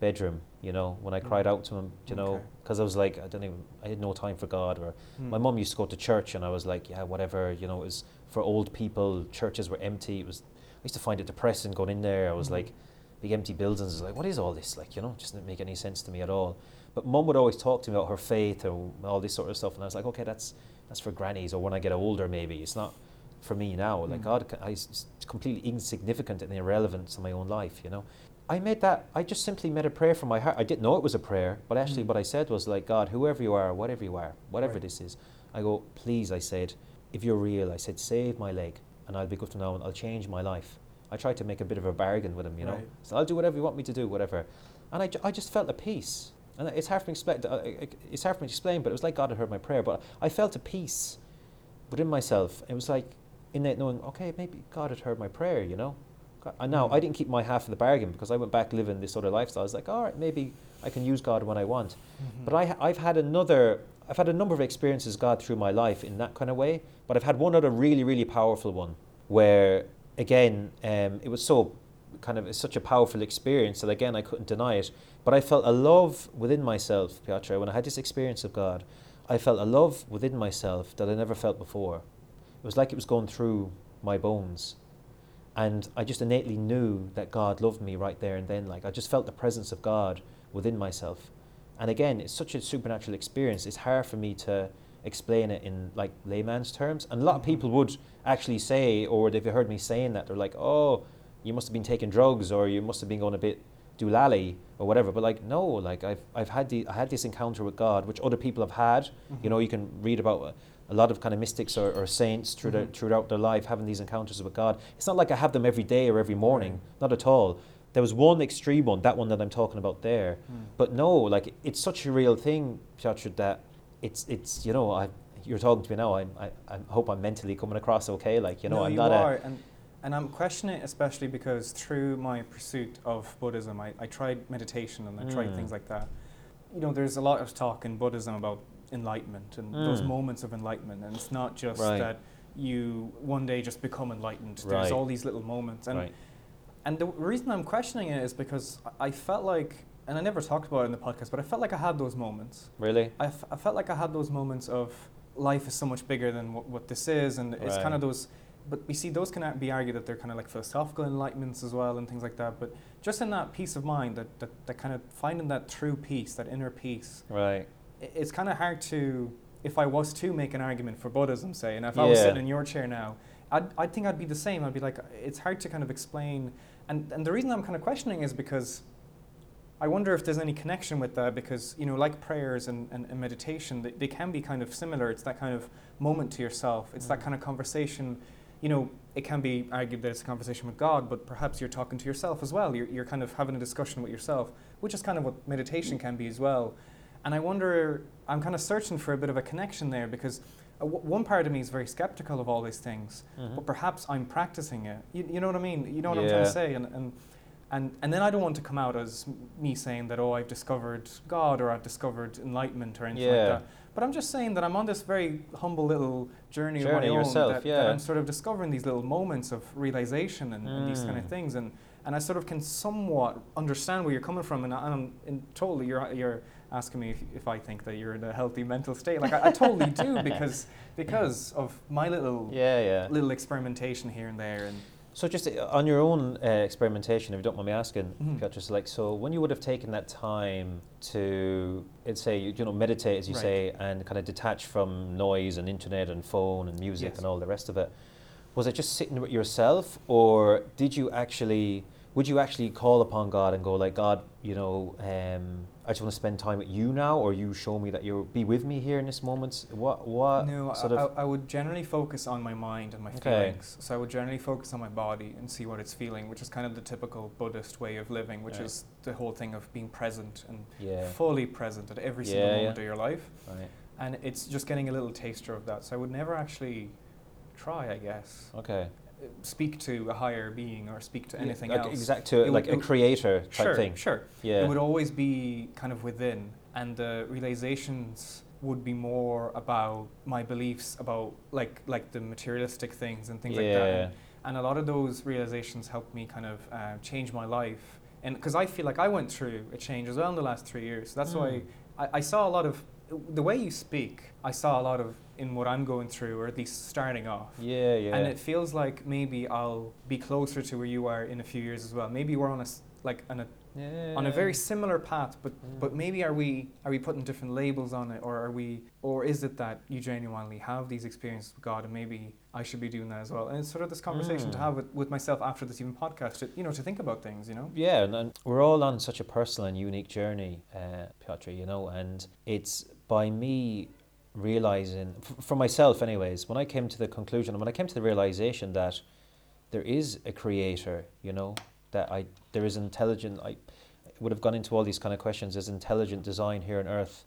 bedroom, you know, when I cried Mm. out to Him, you know, Okay. because I was like, I don't even, I had no time for God. Or Hmm. my mum used to go to church and I was like, yeah, whatever, you know, it was for old people, churches were empty. It was, I used to find it depressing going in there. I was Mhm. like, big empty buildings. Like, what is all this? Like, you know, just didn't make any sense to me at all. But mum would always talk to me about her faith and all this sort of stuff. And I was like, okay, that's, that's for grannies or when I get older, maybe. It's not for me now. Like, Mm. God, I, it's completely insignificant and irrelevant to my own life, you know. I made that, I just simply made a prayer from my heart. I didn't know it was a prayer, but actually Mm. what I said was like, God, whoever you are, whatever you are, whatever Right. this is, I go, please, I said, if you're real, I said, save my leg and I'll be good from now on. I'll change my life. I tried to make a bit of a bargain with him, you know. Right. So I'll do whatever you want me to do, whatever. And I, ju- I just felt a peace. And it's hard for me to explain. uh, It's hard for me to explain, but it was like God had heard my prayer. But I felt a peace within myself. It was like innate knowing, okay, maybe God had heard my prayer, you know. And now Mm. I didn't keep my half of the bargain because I went back living this other lifestyle. I was like, all right, maybe I can use God when I want. Mhm. But I, I've had another, I've had a number of experiences God through my life in that kind of way. But I've had one other really, really powerful one where, again, um, it was so kind of it's such a powerful experience that again I couldn't deny it. But I felt a love within myself, Piotr, when I had this experience of God. I felt a love within myself that I never felt before. It was like it was going through my bones. And I just innately knew that God loved me right there and then. Like I just felt the presence of God within myself. And again, it's such a supernatural experience. It's hard for me to explain it in like layman's terms. And a lot of Mhm. people would actually say, or they've heard me saying that, they're like, oh, you must have been taking drugs or you must have been going a bit doolally or whatever. But like, no, like I've, I've had the, I had this encounter with God, which other people have had. Mm-hmm. You know, you can read about a, a lot of kind of mystics or, or saints through their, Mhm. throughout their life having these encounters with God. It's not like I have them every day or every morning, not at all. There was one extreme one, that one that I'm talking about there. Mm. But no, like it's such a real thing, Piotr, that it's it's you know I you're talking to me now. I I, I hope I'm mentally coming across okay. Like you know no, I'm you not are, a and and I'm questioning it especially because through my pursuit of Buddhism, I, I tried meditation and I tried Mm. things like that. You know, there's a lot of talk in Buddhism about enlightenment and those Mm. moments of enlightenment, and it's not just Right. that you one day just become enlightened. Right. There's all these little moments, and right. and the reason I'm questioning it is because I I felt like, and I never talked about it in the podcast, but I felt like I had those moments. Really? I, f- I felt like I had those moments of life is so much bigger than what, what this is, and it's kind of those. But we see those can be argued that they're kind of like philosophical enlightenments as well, and things like that. But just in that peace of mind, that, that, that kind of finding that true peace, that inner peace, Right. it's kind of hard to. If I was to make an argument for Buddhism, say, and if I was sitting in your chair now, I'd, I'd think I'd be the same. I'd be like, it's hard to kind of explain. And, and the reason I'm kind of questioning is because I wonder if there's any connection with that because, you know, like prayers and, and, and meditation, they, they can be kind of similar. It's that kind of moment to yourself. It's that Mm. kind of conversation. You know, it can be argued that it's a conversation with God, but perhaps you're talking to yourself as well. You're, you're kind of having a discussion with yourself, which is kind of what meditation can be as well. And I wonder, I'm kind of searching for a bit of a connection there because w- one part of me is very skeptical of all these things, Mhm. but perhaps I'm practicing it. You, you know what I mean? You know what I'm trying to say? And, and, and, and then I don't want to come out as me saying that, oh, I've discovered God or I've discovered enlightenment or anything Yeah. like that. But I'm just saying that I'm on this very humble little journey, of my Journey own yourself, that, yeah. that I'm sort of discovering these little moments of realization and, and these kind of Mm. things. And, and I sort of can somewhat understand where you're coming from. And, I- and I'm totally, you're, you're asking me if, if I think that you're in a healthy mental state. Like, I, I totally do because, because of my little, Yeah, yeah. little experimentation here and there. And So just uh, on your own uh, experimentation, if you don't mind me asking, Mhm. Piotr, so like, so when you would have taken that time to, let's say, you, you know, meditate, as you Right. say, and kind of detach from noise and internet and phone and music Yes. and all the rest of it, was it just sitting with yourself, or did you actually, would you actually call upon God and go like, God, you know, um, I just want to spend time with you now, or you show me that you'll be with me here in this moment? What, what no, sort I, of? I, I would generally focus on my mind and my Okay. feelings. So I would generally focus on my body and see what it's feeling, which is kind of the typical Buddhist way of living, which Right. is the whole thing of being present and yeah, fully present at every single Yeah, moment yeah. of your life. right. And it's just getting a little taster of that. So I would never actually try, I guess, Okay. Speak to a higher being or speak to Yeah, anything like else. Exact to It like would- a creator type sure, thing. sure. Yeah. It would always be kind of within, and the realizations would be more about my beliefs about like like the materialistic things and things like that. Yeah. And, and a lot of those realizations helped me kind of uh, change my life, and because I feel like I went through a change as well in the last three years. That's why Mm. I, I saw a lot of the way you speak. I saw a lot of in what I'm going through, or at least starting off. Yeah, yeah. And it feels like maybe I'll be closer to where you are in a few years as well. Maybe we're on a like on a yeah. on a very similar path, but Mm. but maybe are we are we putting different labels on it, or are we, or is it that you genuinely have these experiences with God, and maybe I should be doing that as well? And it's sort of this conversation to Mm. have with, with myself after this even podcast, to, you know, to think about things, you know. Yeah, and, and we're all on such a personal and unique journey, uh, Piotr, you know, and it's by me realizing, f- for myself, anyways, when I came to the conclusion, when I came to the realization that there is a creator, you know, that I there is intelligent, I would have gone into all these kind of questions, there's intelligent design here on earth.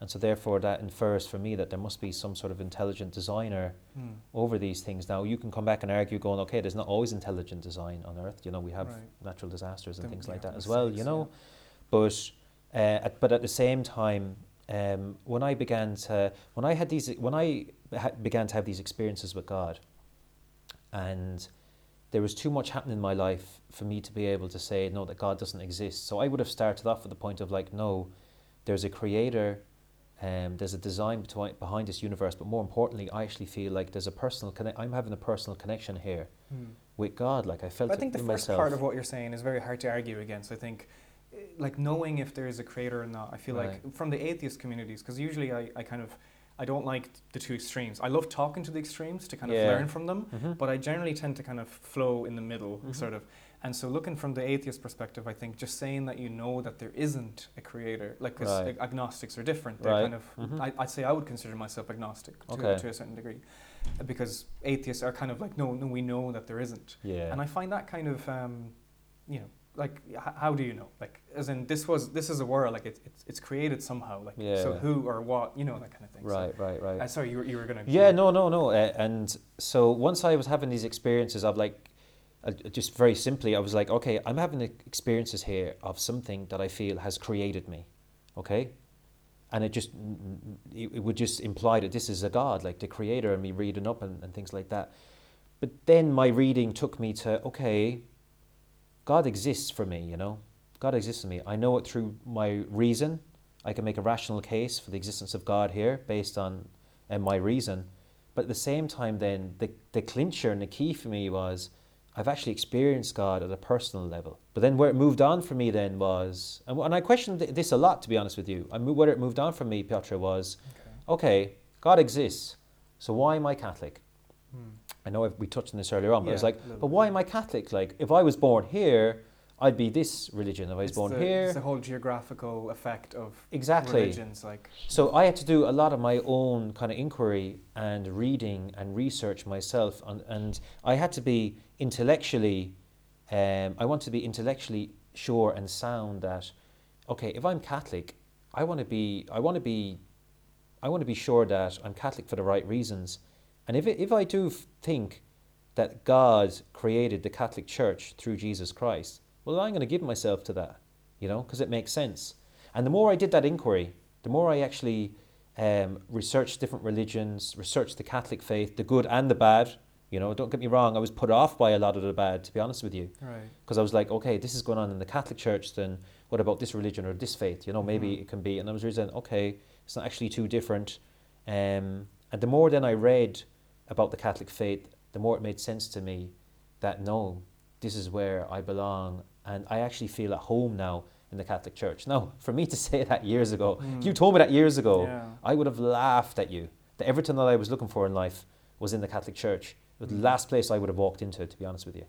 And so, therefore, that infers for me that there must be some sort of intelligent designer Hmm. over these things. Now, you can come back and argue, going, okay, there's not always intelligent design on Earth. You know, we have Right. natural disasters and Then things like that as well. You mistakes, know, but uh, at, but at the same time, um, when I began to when I had these when I ha- began to have these experiences with God, and there was too much happening in my life for me to be able to say no that God doesn't exist. So I would have started off at the point of like no, there's a creator. Um, there's a design betwi- behind this universe, but more importantly, I actually feel like there's a personal connect. I'm having a personal connection here Hmm. with God. Like I felt But I it think the first myself. part of what you're saying is very hard to argue against. I think, like knowing if there is a creator or not. I feel Right. like from the atheist communities, because usually I, I kind of, I don't like the two extremes. I love talking to the extremes to kind of Yeah. learn from them, Mhm. but I generally tend to kind of flow in the middle, Mhm. sort of. And so, looking from the atheist perspective, I think just saying that you know that there isn't a creator, like 'cause Right. agnostics are different. They're Right. kind of. Mhm. I, I'd say I would consider myself agnostic to, Okay. to a certain degree, because atheists are kind of like, no, no, we know that there isn't. Yeah. And I find that kind of, um, you know, like how do you know? Like, as in this was this is a world, like it's it's, it's created somehow. Like, so who or what, you know, that kind of thing. right, right, right. So, uh, sorry, you were, you were gonna. Yeah, no, no, no. Uh, and so once I was having these experiences of like, uh, just very simply, I was like, okay, I'm having experiences here of something that I feel has created me, okay? And it just, it, it would just imply that this is a God, like the creator, and me reading up and, and things like that. But then my reading took me to, okay, God exists for me, you know? God exists for me. I know it through my reason. I can make a rational case for the existence of God here based on uh, my reason. But at the same time, then, the, the clincher and the key for me was I've actually experienced God at a personal level. But then where it moved on for me then was, and, and I questioned this a lot, to be honest with you. I where it moved on for me, Piotr, was Okay. okay, God exists. So why am I Catholic? Hmm. I know we touched on this earlier on, but I was like, but why am I Catholic? Like, if I was born here, I'd be this religion. If I was It's born the, here, It's the whole geographical effect of exactly. religions, like. So I had to do a lot of my own kind of inquiry and reading and research myself, and, and I had to be intellectually, um, I want to be intellectually sure and sound that, okay, if I'm Catholic, I want to be, I want to be, I want to be sure that I'm Catholic for the right reasons, and if if I do think that God created the Catholic Church through Jesus Christ, well, I'm going to give myself to that, you know, because it makes sense. And the more I did that inquiry, the more I actually um, researched different religions, researched the Catholic faith, the good and the bad. You know, don't get me wrong, I was put off by a lot of the bad, to be honest with you, Right. because I was like, okay, this is going on in the Catholic Church, then what about this religion or this faith? You know, maybe Mhm. it can be. And I was realizing, okay, it's not actually too different. Um, and the more then I read about the Catholic faith, the more it made sense to me that no, this is where I belong, and I actually feel at home now in the Catholic Church. Now, for me to say that years ago, if Mm. you told me that years ago, Yeah. I would have laughed at you. That everything that I was looking for in life was in the Catholic Church. It was the Mm. last place I would have walked into, to be honest with you.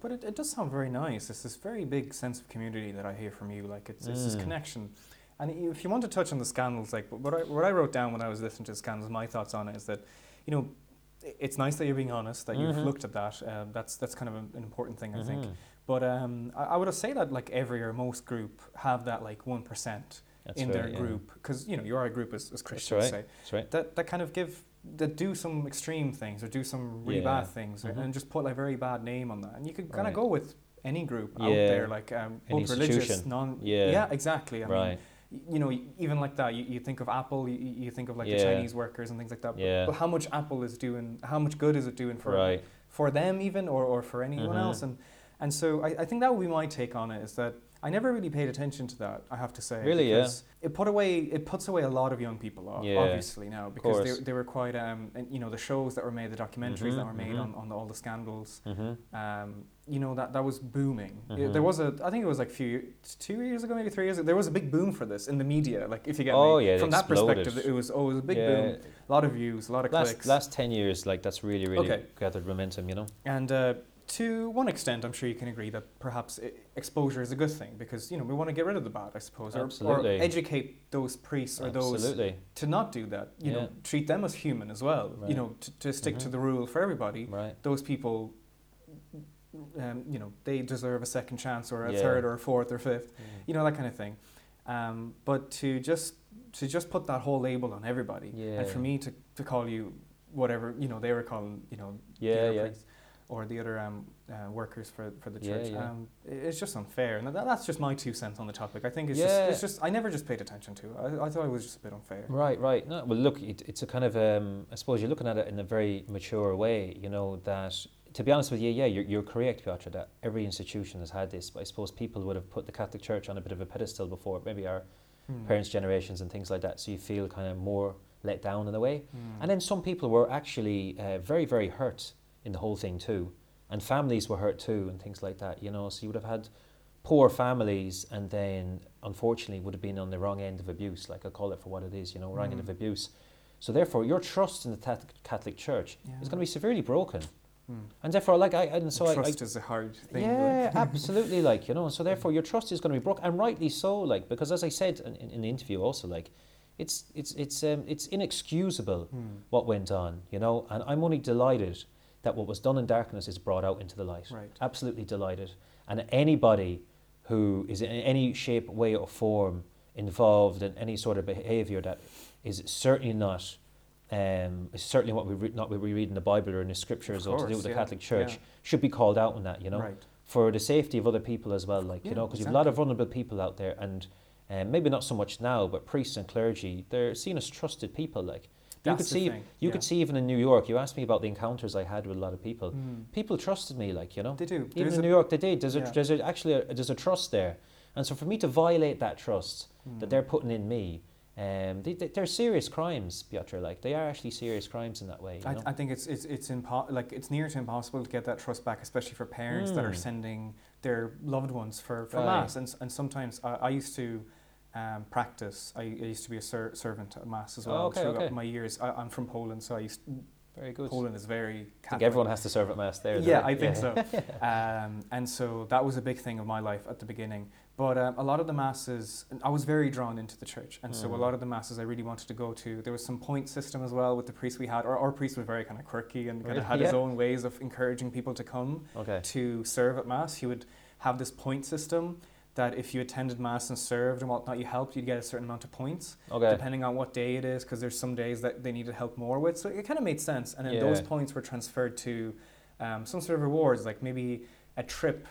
But it, it does sound very nice. It's this very big sense of community that I hear from you. Like it's, it's this Mm. connection. And if you want to touch on the scandals, like what I, what I wrote down when I was listening to the scandals, my thoughts on it is that, you know, it's nice that you're being honest, that you've Mhm. looked at that. Um, that's that's kind of an an important thing, I think. Mhm. But um, I, I would say that like every or most group have that like one percent in right, their yeah. group because you know you are a group as, as That's Christians right. say That's right. that that kind of give that do some extreme things or do some really Yeah. bad things Mhm. and just put like very bad name on that and you could kind Right. of go with any group out there like um, both religious non Yeah. yeah exactly I mean, right. y- you know even like that you, you think of Apple you, you think of like the Chinese workers and things like that but, Yeah. but how much Apple is doing how much good is it doing for right. for them even or, or for anyone Mhm. else and and so I, I think that would be my take on it is that I never really paid attention to that I have to say Really, yeah? it put away it puts away a lot of young people off, Yeah, obviously now because they, they were quite um and, you know the shows that were made the documentaries Mhm, that were made mhm. on, on all the scandals Mm-hmm. um you know that that was booming It- Mhm. there was a I think it was like few two years ago maybe three years ago there was a big boom for this in the media like if you get Oh, me yeah, from that exploded. perspective it was oh it was a big yeah. boom a lot of views a lot of Last, clicks last 10 years, like, that's really, really Okay. gathered momentum, you know? And uh, to one extent, I'm sure you can agree that perhaps exposure is a good thing because you know we want to get rid of the bad, I suppose, or, or educate those priests or those to not do that. You Yeah. know, treat them as human as well. You know, to, to stick to Mhm. the rule for everybody. Right. Those people, um, you know, they deserve a second chance or a Yeah. third or a fourth or fifth. Mm. You know that kind of thing. Um, but to just to just put that whole label on everybody, yeah. and for me to, to call you whatever you know they were calling you know the Yeah, other yeah. priests or the other um, uh, workers for, for the church. yeah. Um, it's just unfair, and that, that's just my two cents on the topic. I think it's Yeah. just it's just I never just paid attention to. it. I, I thought it was just a bit unfair. Right, right. No, well, look, it, it's a kind of, um, I suppose you're looking at it in a very mature way, you know, that, to be honest with you, yeah, you're, you're correct, Piotr, that every institution has had this, but I suppose people would have put the Catholic Church on a bit of a pedestal before, maybe our Hmm. parents' generations and things like that, so you feel kind of more let down in a way. Hmm. And then some people were actually uh, very, very hurt in the whole thing too. And families were hurt too, and things like that, you know. So you would have had poor families, and then unfortunately would have been on the wrong end of abuse, like I call it for what it is, you know, wrong end Mm. of abuse. So therefore, your trust in the Catholic Church Yeah. is going to be severely broken. Mm. And therefore, like I and so I, I, trust is a hard thing. yeah, like. absolutely. Like you know, and so therefore your trust is going to be broken, and rightly so. Like because as I said in, in, in the interview, also like it's it's it's um, it's inexcusable Mm. what went on. You know, and I'm only delighted that what was done in darkness is brought out into the light. Right. Absolutely delighted. And anybody who is in any shape, way, or form involved in any sort of behaviour that is certainly not. Um, certainly what we re- not what we read in the Bible or in the scriptures or to do course, with the yeah, Catholic Church yeah. should be called out on that. You know, Right. for the safety of other people as well. Like you know, because you've a lot of vulnerable people out there, and um, maybe not so much now, but priests and clergy, they're seen as trusted people. Like you That's could the see, thing, you yeah. could see even in New York. You asked me about the encounters I had with a lot of people. Mm. People trusted me, like you know. They do. Even There's in a- New York, they did. There's, Yeah. a, there's a, actually a, there's a trust there, and so for me to violate that trust that Mm. they're putting in me, um, they, they, they're serious crimes, Piotr. Like they are actually serious crimes in that way. You I, know? I think it's it's it's impo- like it's near to impossible to get that trust back, especially for parents that are Mm. sending their loved ones for, for Right. mass. And and sometimes I, I used to um, practice. I, I used to be a ser- servant at mass as Oh, well okay, throughout okay. my years. I, I'm from Poland, so I used Very good. Poland is very. I think everyone has to serve at mass there. Yeah. I think so. Um, and so that was a big thing of my life at the beginning. But um, a lot of the masses, I was very drawn into the church. And so a Mm. lot of the masses I really wanted to go to. There was some point system as well with the priest we had. Our, our priest was very kind of quirky and kind of had his own ways of encouraging people to come Okay. to serve at Mass. He would have this point system that if you attended Mass and served and whatnot, you helped, you'd get a certain amount of points Okay. depending on what day it is, because there's some days that they needed help more with. So it kind of made sense. And then those points were transferred to um, some sort of rewards, like maybe a trip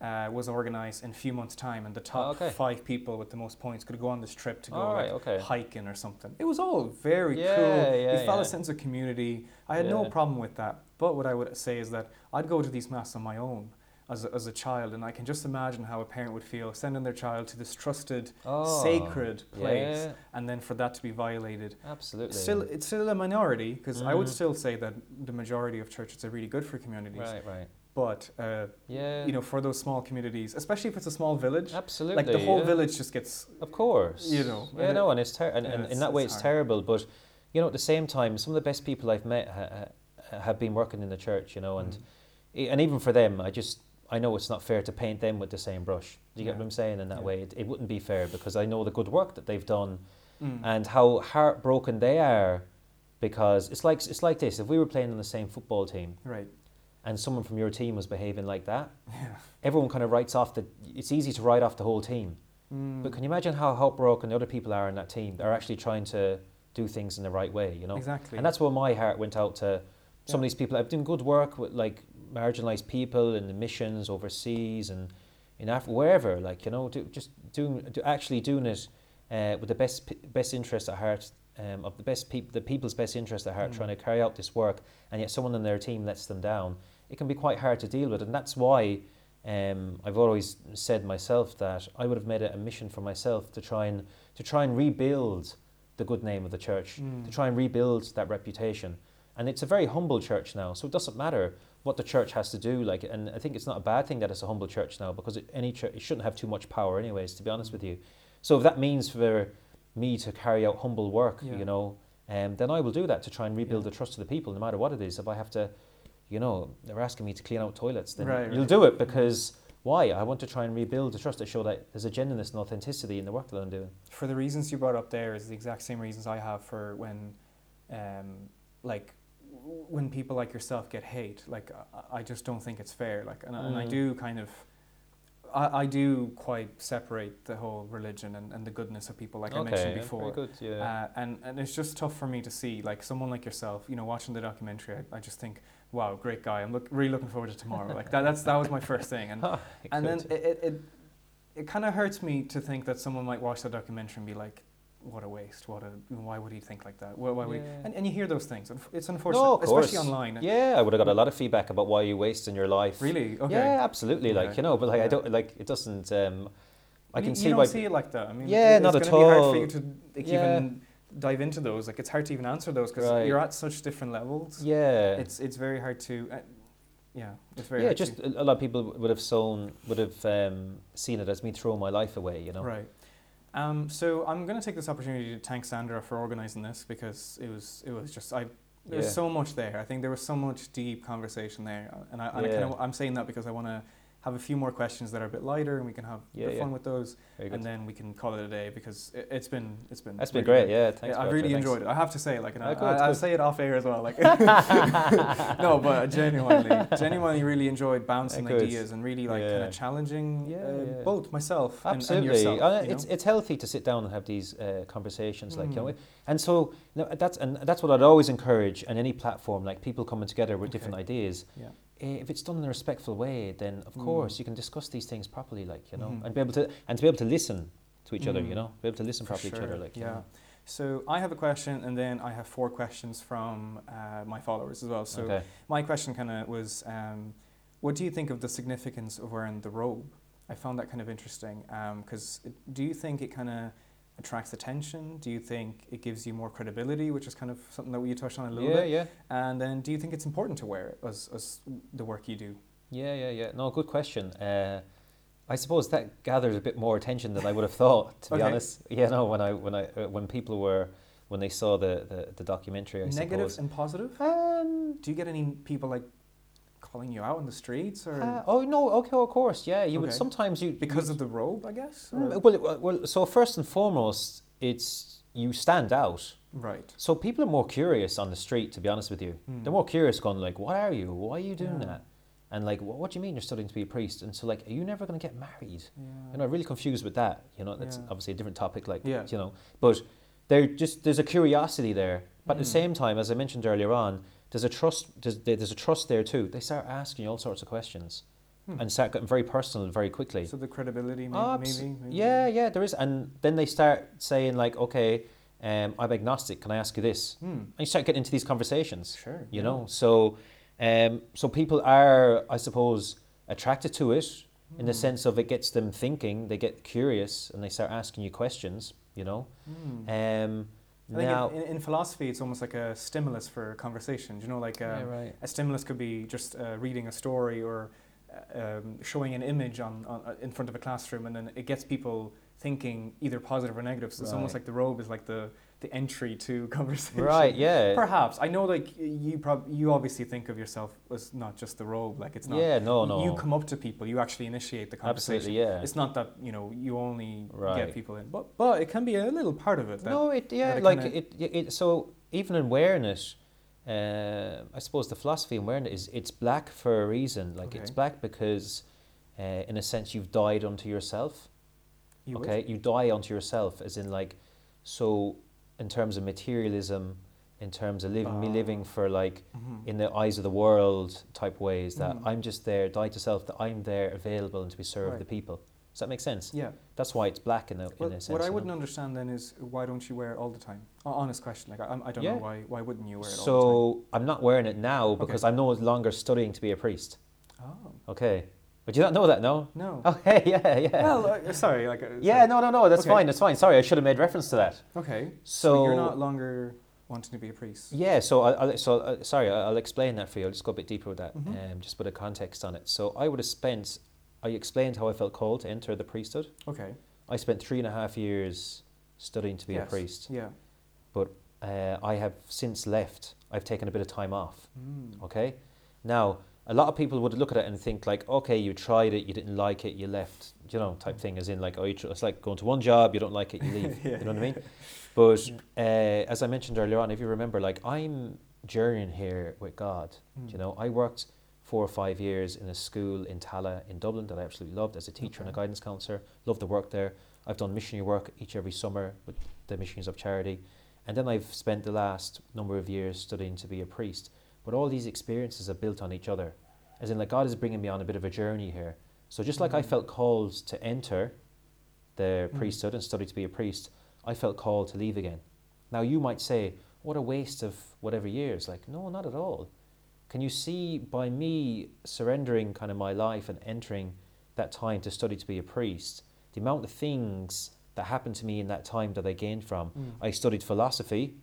uh, was organized in a few months' time, and the top Oh, okay. five people with the most points could go on this trip to go All right. like, Okay. hiking or something. It was all very Yeah, cool. yeah, you felt yeah. a sense of community. I had no problem with that. But what I would say is that I'd go to these mass on my own. As a, as a child, and I can just imagine how a parent would feel sending their child to this trusted, Oh, sacred place, and then for that to be violated. absolutely. Still, it's still a minority because I would Mhm. still say that the majority of churches are really good for communities. right, right. But uh, Yeah. you know, for those small communities, especially if it's a small village, absolutely. like the whole yeah. village just gets Of course. you know, Yeah, and no, and it's ter- and, and it's- in that way it's it's terrible. But you know, at the same time, some of the best people I've met ha- ha- have been working in the church. You know, and Mm. and even for them, I just I know it's not fair to paint them with the same brush. Do you get what I'm saying? In that way, it, it wouldn't be fair because I know the good work that they've done Mm. and how heartbroken they are because it's like it's like this. If we were playing on the same football team right. And someone from your team was behaving like that, Yeah. everyone kind of writes off the. It's easy to write off the whole team. Mm. But can you imagine how heartbroken the other people are in that team? They're actually trying to do things in the right way, you know. exactly. And that's where my heart went out to some Yeah. of these people. I've done good work with like marginalized people in the missions overseas and in Africa, wherever. Like you know, do, just doing, do, actually doing it uh, with the best best interest at heart. Um, of the best people, the people's best interest at heart, Mm. trying to carry out this work, and yet someone in their team lets them down. It can be quite hard to deal with, and that's why um, I've always said myself that I would have made it a mission for myself to try and to try and rebuild the good name of the church, Mm. to try and rebuild that reputation. And it's a very humble church now, so it doesn't matter what the church has to do. Like, and I think it's not a bad thing that it's a humble church now because it, any church it shouldn't have too much power, anyways. To be honest with you, so if that means for me to carry out humble work, Yeah. you know, um, then I will do that to try and rebuild Yeah. the trust of the people, no matter what it is. If I have to, you know, they're asking me to clean out toilets, then Right, you'll right. do it because why? I want to try and rebuild the trust to show that there's a genuineness and authenticity in the work that I'm doing. for the reasons you brought up there is the exact same reasons I have for when, um, like, when people like yourself get hate. Like, I, just don't think it's fair. Like, and, I- and I Mm. do kind of, I, I do quite separate the whole religion and, and the goodness of people, like I mentioned before. Very good, yeah. Uh, and, and it's just tough for me to see, like someone like yourself, you know, watching the documentary, I, I just think, wow, great guy. I'm look, really looking forward to tomorrow. like that, that's that was my first thing, and and then it it, it, it kind of hurts me to think that someone might watch the documentary and be like, what a waste. What a why would he think like that? Why, why would he? And, and you hear those things. It's unfortunate, No, especially online. Yeah, I would have got a lot of feedback about why you wasting your life. Really? Okay. Yeah, absolutely. Like Okay. you know, but like Yeah. I don't like it doesn't. Um, I You- can you see don't why. see it like that. I mean, Yeah, not it's at gonna be hard all. for you to like, Yeah. even dive into those. Like it's hard to even answer those because Right. you're at such different levels. yeah, It's it's very hard to. Uh, yeah, it's very yeah. Just to, a lot of people would have sown, would have um, seen it as me throwing my life away. You know. right. Um, so I'm going to take this opportunity to thank Sandra for organising this because it was it was just I there's Yeah. so much there. I think there was so much deep conversation there, and I, and I kind of I'm saying that because I want to have a few more questions that are a bit lighter, and we can have a Yeah, bit yeah. fun with those, and then we can call it a day because it, it's been it's been That's been really great. Yeah, thanks. Yeah, I've really thanks. enjoyed it. I have to say, like, and I, good, I, I'll say it off air as well. Like, no, but genuinely, genuinely, really enjoyed bouncing ideas and really like kind of challenging Yeah, uh, both myself and, and Absolutely, yourself. Uh, you it's know? it's healthy to sit down and have these uh, conversations, like you know, Mm. and so you know, that's and that's what I'd always encourage on any platform, like people coming together with different Okay. ideas. If it's done in a respectful way, then of Mm. course you can discuss these things properly, like you know, Mhm. and be able to and to be able to listen to each other, Mm. you know, be able to listen For properly to each other, sure, like you yeah. know. So I have a question, and then I have four questions from uh, my followers as well. So okay. my question kind of was, um, what do you think of the significance of wearing the robe? I found that kind of interesting because do you think it kind of attracts attention? Do you think it gives you more credibility, which is kind of something that we touched on a little Yeah, bit? yeah, yeah. And then do you think it's important to wear it as, as the work you do? yeah, yeah, yeah. No, good question. Uh, I suppose that gathers a bit more attention than I would have thought, to be honest. Yeah, no, when I when I uh, when people were when they saw the the, the documentary, I Negative suppose. and positive? Um, Do you get any people like calling you out in the streets or Uh, oh no, okay, of course, yeah. You would sometimes you because you, of the robe, I guess? Mm, or- well, well. So first and foremost, it's you stand out. Right. So people are more curious on the street. To be honest with you, Mm. they're more curious, going like, "What are you? Why are you doing Yeah. that?" And like, what, "What do you mean you're studying to be a priest?" And so like, "Are you never going to get married?" Yeah. You know, really confused with that. You know, that's Yeah. obviously a different topic. Like, Yeah. you know, but there just there's a curiosity there. But at the Mm. same time, as I mentioned earlier on, there's a trust. There's, there's a trust there too. They start asking you all sorts of questions Hmm. and start getting very personal very quickly. So the credibility, maybe, Oh, maybe, maybe? Yeah, yeah, there is. And then they start saying like, okay, um, I'm agnostic. Can I ask you this? Hmm. And you start getting into these conversations. Sure. You yeah. know, so um, so people are, I suppose, attracted to it in the Hmm. sense of it gets them thinking. They get curious and they start asking you questions. You know, Hmm. um, I think now. in, in, philosophy, it's almost like a stimulus for conversation. You know, like yeah, um, right. a stimulus could be just uh, reading a story or uh, um, showing an image on, on uh, in front of a classroom, and then it gets people thinking either positive or negative. So it's almost like the robe is like the the entry to conversation. Right. Yeah. Perhaps I know, like you prob- you obviously think of yourself as not just the robe. Like it's not. Yeah. No. No. You come up to people. You actually initiate the conversation. Absolutely. Yeah. It's not that you know you only Right. get people in, but but it can be a little part of it. That, no, it yeah, it like kinda- it, it. So even in wearing it, uh, I suppose the philosophy in wearing it is it's black for a reason. Like it's black because, uh, in a sense, you've died unto yourself. you would. okay, you die unto yourself, as in like, so in terms of materialism, in terms of living, me Ah. living for like Mhm. in the eyes of the world type ways that Mhm. I'm just there, die to self, that I'm there available and to be served Right. the people. Does that make sense? Yeah. That's why it's black in a, Well, in a sense. what I wouldn't understand then is why don't you wear it all the time? Ho- Honest question. Like I, I'm- don't Yeah. know why. Why wouldn't you wear it all So I'm not wearing it now because Okay. I'm no longer studying to be a priest. the time? Okay, but you don't know that, no? No. Okay, yeah, yeah. Well, uh, sorry. Like. Uh, yeah, sorry. no, no, no. That's Okay. fine. That's fine. Sorry, I should have made reference to that. Okay. So, So, you're not longer wanting to be a priest. Yeah, so I, I'll, so uh, sorry, I- I'll explain that for you. I'll just go a bit deeper with that, Mhm. um, just put a context on it. So I would have spent. I explained how I felt called to enter the priesthood. Okay. I spent three and a half years studying to be a priest. Yeah. But uh, I have since left. I've taken a bit of time off. Mm. Okay. Now, a lot of people would look at it and think like, okay, you tried it, you didn't like it, you left, you know, type thing. As in, like, oh, you tr- it's like going to one job, you don't like it, you leave. Yeah. You know what I mean? But uh, as I mentioned earlier on, if you remember, like, I'm journeying here with God. Mm. You know, I worked four or five years in a school in Tallaght in Dublin that I absolutely loved as a teacher and a guidance counsellor. Loved the work there. I've done missionary work each every summer with the Missionaries of Charity. And then I've spent the last number of years studying to be a priest. But all these experiences are built on each other. As in, like, God is bringing me on a bit of a journey here. So just like I Mhm. felt called to enter the Mm. priesthood and study to be a priest, I felt called to leave again. Now, you might say, what a waste of whatever years. Like, no, not at all. Can you see by me surrendering kind of my life and entering that time to study to be a priest, the amount of things that happened to me in that time that I gained from? Mm. I studied philosophy.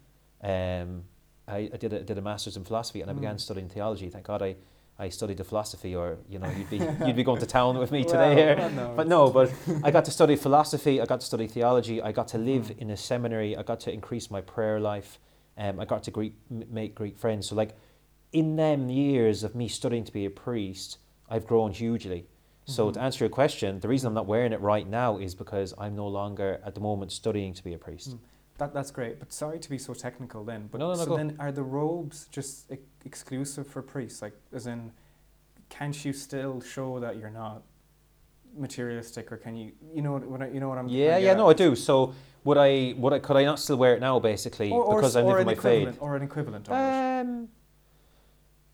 Um, I, I did, a, did a master's in philosophy and I began Mm. studying theology. Thank God I, I studied the philosophy, or you know, you'd be you'd be going to town with me Well, today here. well, no, But no, but I got to study philosophy. I got to study theology. I got to live Mm. in a seminary. I got to increase my prayer life. Um, I got to Greek, make Greek friends. So like, in them years of me studying to be a priest, I've grown hugely. So to Mhm. answer your question, the reason I'm not wearing it right now is because I'm no longer at the moment studying to be a priest. Mm. That, that's great, but sorry to be so technical then. But No, no, no, so go. then, are the robes just ex- exclusive for priests? Like, as in, can't you still show that you're not materialistic, or can you, you know what, what I, you know what I'm? Yeah, yeah, get no, I do. So would I, would I, could I not still wear it now, basically, Or, or, because I'm living my faith? or an equivalent of it. Um,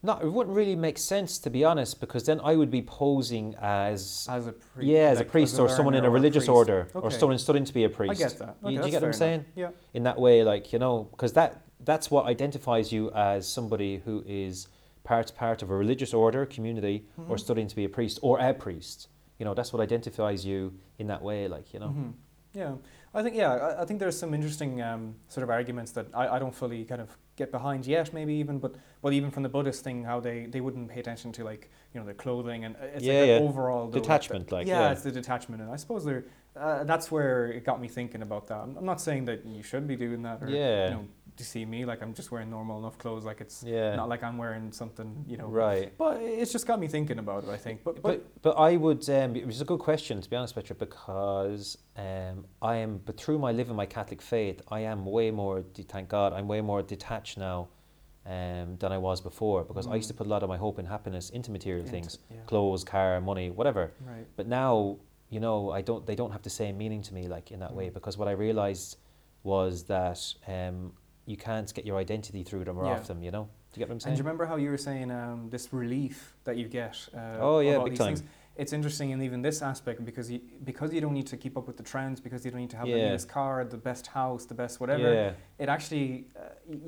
no, it wouldn't really make sense to be honest, because then I would be posing as As a priest, yeah, as a like, priest or someone in a religious priest. order or someone studying to be a priest. I get that. Okay, You- do you get what I'm enough. saying? Yeah. In that way, like you know, because that that's what identifies you as somebody who is part part of a religious order, community, or Mhm. studying to be a priest or a priest. You know, that's what identifies you in that way. Like you know. Mhm. Yeah, I think yeah, I, I think there's some interesting um, sort of arguments that I, I don't fully kind of get behind yet, maybe even, but but even from the Buddhist thing, how they, they wouldn't pay attention to like you know their clothing and uh, it's Yeah, like yeah. the overall though, Detachment, the, like, yeah, yeah. it's the detachment, and I suppose there uh, that's where it got me thinking about that. I'm, I'm not saying that you should be doing that, or Yeah. you know, to see me like I'm just wearing normal enough clothes, like it's Yeah. not like I'm wearing something, you know. Right. But it's just got me thinking about it. I think, but but, But but I would um, it was a good question to be honest with you because um, I am but through my living my Catholic faith I am way more de- thank God I'm way more detached now um, than I was before because I used to Mm. put a lot of my hope and happiness into material Into- things yeah. clothes car money whatever right. but now you know I don't they don't have the same meaning to me like in that way Mm. because what I realized was that um, you can't get your identity through them or Yeah. off them you know do you get what I'm And saying do you remember how you were saying um, this relief that you get? Uh, Oh, yeah, big these time. Things? It's interesting in even this aspect because you because you don't need to keep up with the trends because you don't need to have the Yeah. newest car, the best house, the best whatever. yeah It actually uh,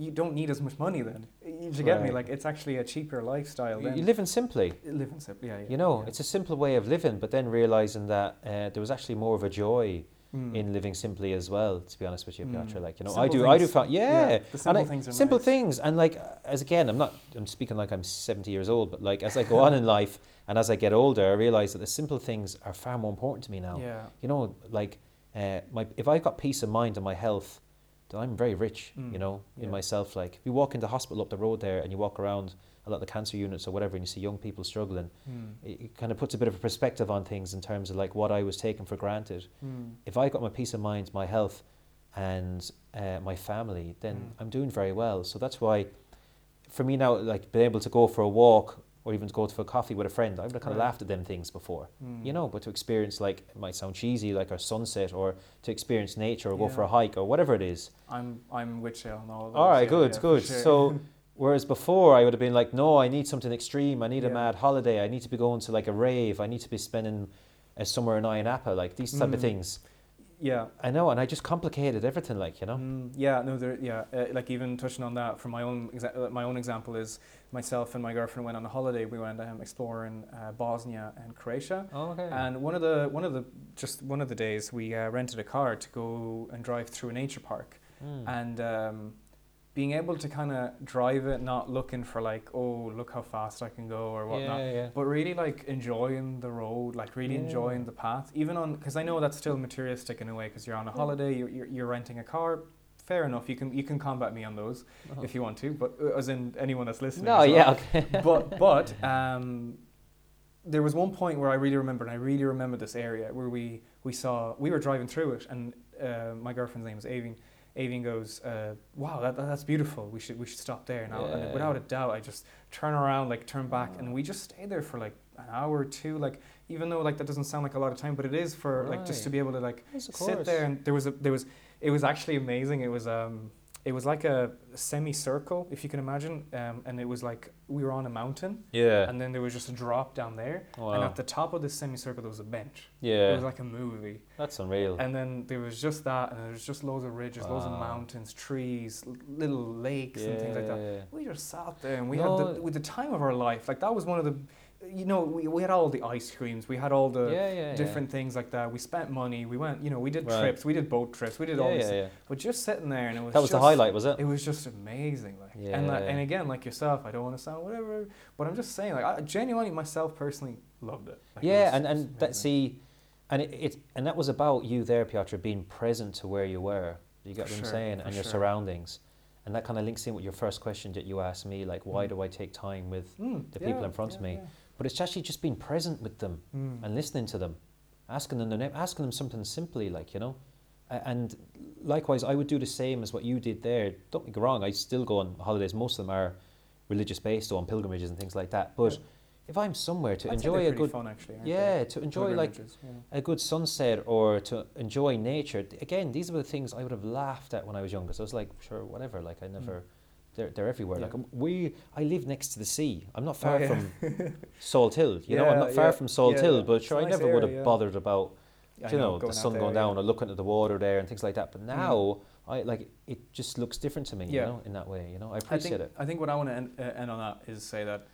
you don't need as much money then. You you get me? Like it's actually a cheaper lifestyle you, then. you living simply Living simple, yeah, yeah. You know, it's a simple way of living, but then realizing that uh, there was actually more of a joy Mm. in living simply as well. To be honest with you, Piotr, Mm. like you know, I Simple do, I do, find, yeah, Yeah, simple I- things are simple nice. things, and like as again, I'm not, I'm speaking like I'm 70 years old, but like as I go on in life and as I get older, I realize that the simple things are far more important to me now. Yeah. You know, like uh, my if I've got peace of mind and my health, I'm very rich. Mm. You know, in Yeah. myself. Like if you walk into the hospital up the road there and you walk around a lot of the cancer units or whatever, and you see young people struggling Mm. it, it kind of puts a bit of a perspective on things in terms of like what I was taking for granted. Mm. If I got my peace of mind, my health, and uh, my family, then Mm. I'm doing very well. So that's why, for me now, like being able to go for a walk or even to go for a coffee with a friend, I would have kind of Right. laughed at them things before, Mm. you know. But to experience like it might sound cheesy, like a sunset, or to experience nature, or go for a hike, or whatever it is. I'm I'm with you on all of those, right, yeah, good, yeah, good. sure. So, whereas before I would have been like, no, I need something extreme. I need a mad holiday. I need to be going to like a rave. I need to be spending a summer in Ayia Napa, like these type Mm. of things. Yeah. I know, and I just complicated everything, like you know. Mm, yeah, no, there, yeah, uh, like even touching on that from my own exa- uh, my own example is myself and my girlfriend went on a holiday. We went um, exploring uh, Bosnia and Croatia, Oh, okay. and one of the one of the just one of the days we uh, rented a car to go and drive through a nature park, Mm. and um, being able to kind of drive it, not looking for like, oh, look how fast I can go or whatnot, yeah, yeah. but really like enjoying the road, like really Yeah. enjoying the path, even on because I know that's still materialistic in a way because you're on a holiday, you're, you're, you're renting a car. Fair enough, you can you can combat me on those Uh-huh. if you want to, but uh, as in anyone that's listening. No, well. yeah, okay. but but um, there was one point where I really remember, and I really remember this area where we we saw we were driving through it, and uh, my girlfriend's name is Avine. Avine goes, uh, "Wow, that, that- that's beautiful. We should we should stop there now." Yeah. And without a doubt, I just turn around, like turn back, and we just stay there for like an hour or two. Like even though like that doesn't sound like a lot of time, but it is for like just to be able to like Yes, sit there and there was a there was it was actually amazing it was um it was like a semicircle if you can imagine um, and it was like we were on a mountain Yeah. and then there was just a drop down there and at the top of this semicircle there was a bench Yeah. it was like a movie That's unreal. and then there was just that and there was just loads of ridges loads of mountains trees little lakes and things like that we just sat there and we No. had the, with the time of our life like that was one of the you know, we, we had all the ice creams, we had all the yeah, yeah, different things like that. We spent money. We went, you know, we did Right. trips. We did boat trips. We did yeah. all this. yeah. But just sitting there, and it was That was the highlight, was it? It was just amazing, like, and like, Yeah. and again, like yourself, I don't want to sound whatever, but I'm just saying, like, I genuinely myself personally loved it. Like, it yeah, was and, just and that see, and it, it and that was about you there, Piotr, being present to where you were. You get For what I'm sure, saying, and your sure. surroundings, and that kind of links in with your first question that you asked me, like, why Mm. do I take time with? Mm, the people in front of me. But it's actually just being present with them Mm. and listening to them, asking them their name, asking them something simply, like you know, and likewise, I would do the same as what you did there. Don't get me wrong, I still go on holidays. Most of them are religious based, or on pilgrimages and things like that. But Yeah. if I'm somewhere to I'd enjoy a good fun, actually, aren't yeah, they? to enjoy like yeah. a good sunset or to enjoy nature. Again, these were the things I would have laughed at when I was younger. So I was like, sure, whatever. Like I never, they're, they're everywhere. Like Mm. um, Yeah. we, I live next to the sea. I'm not Oh, far yeah. from Salt Hill. You know, I'm not far yeah, from Salt yeah, Hill, yeah. but sure, a I nice never would have yeah. bothered about I you know, going the sun there, going yeah. down or looking at the water there and things like that. But now, I like it. Just looks different to me. Yeah. You know, in that way. You know, I I appreciate think, it. I think what I want to end, uh, end on that is say that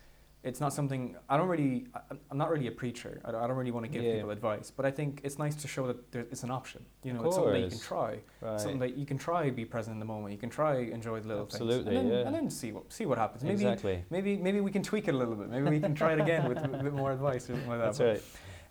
it's not something I don't really. I'm not really a preacher. I don't, really want to give Yeah. people advice, but I think it's nice to show that there, it's an option. You know, it's something that you can try. Right. Something that you can try be present in the moment. You can try enjoy the little Absolutely, things, and then, yeah. and then see what see what happens. Maybe exactly. maybe maybe we can tweak it a little bit. Maybe we can try it again with a bit more advice or something like that. That's But, right.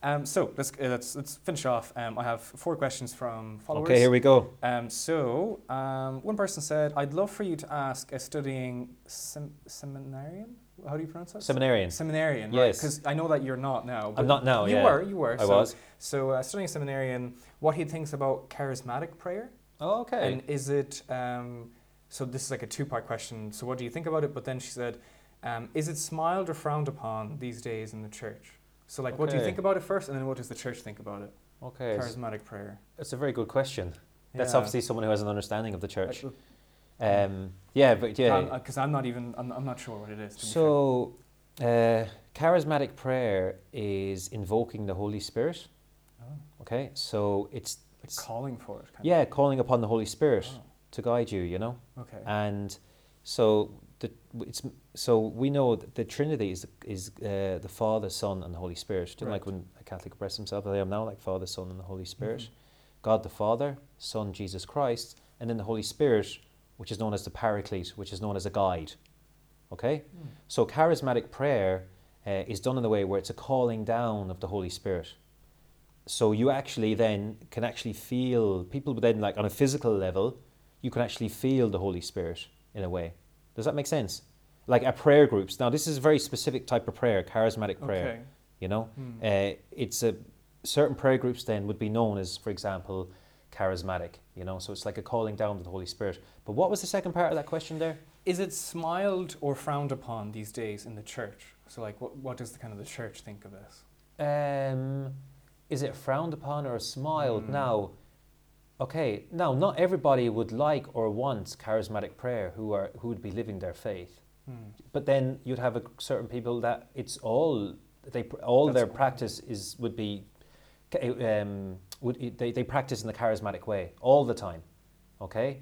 Um, so let's uh, let's let's finish off. Um, I have four questions from followers. Okay, here we go. Um, so, um, one person said, I'd love for you to ask a studying sem- seminarian? How do you pronounce that? Seminarian. Seminarian, Yes. Because I know that you're not now. but I'm not now. You yeah. were, you were. I so, was. So, uh, studying seminarian, what he thinks about charismatic prayer. Oh, okay. And is it, um, so this is like a two part question. So, what do you think about it? But then she said, um, is it smiled or frowned upon these days in the church? So, like, what do you think about it first? And then what does the church think about it? okay. Charismatic prayer. That's a very good question. That's Yeah. obviously someone who has an understanding of the church. Like, Um, yeah, but yeah. Because I'm not even, I'm, I'm not sure what it is. So, uh, charismatic prayer is invoking the Holy Spirit. Oh, Okay, so it's, like it's calling for it. Kind yeah, calling upon the Holy Spirit Of. to guide you. You know, Oh, okay. and so the it's so we know that the Trinity is is uh, the Father, Son, and the Holy Spirit. Know, like when a Catholic express himself, I am now like Father, Son, and the Holy Spirit. Mhm. God the Father, Son Jesus Christ, and then the Holy Spirit, which is known as the Paraclete, which is known as a guide. Okay? Mm. So charismatic prayer uh, is done in a way where it's a calling down of the Holy Spirit. So you actually then can actually feel people then like on a physical level, you can actually feel the Holy Spirit in a way. Does that make sense? Like at prayer groups. Now this is a very specific type of prayer, charismatic prayer. Okay. You know, Mm. uh, it's a certain prayer groups then would be known as, for example, charismatic. You know, so it's like a calling down to the Holy Spirit. But what was the second part of that question there? Is it smiled or frowned upon these days in the church? So, like, what, what does the kind of the church think of this? Um, is it frowned upon or smiled? Mm. Now, okay, now not everybody would like or want charismatic prayer who are who would be living their faith. Mm. But then you'd have a certain people that it's all they all That's their practice is would be um, would they they practice in the charismatic way all the time. Okay,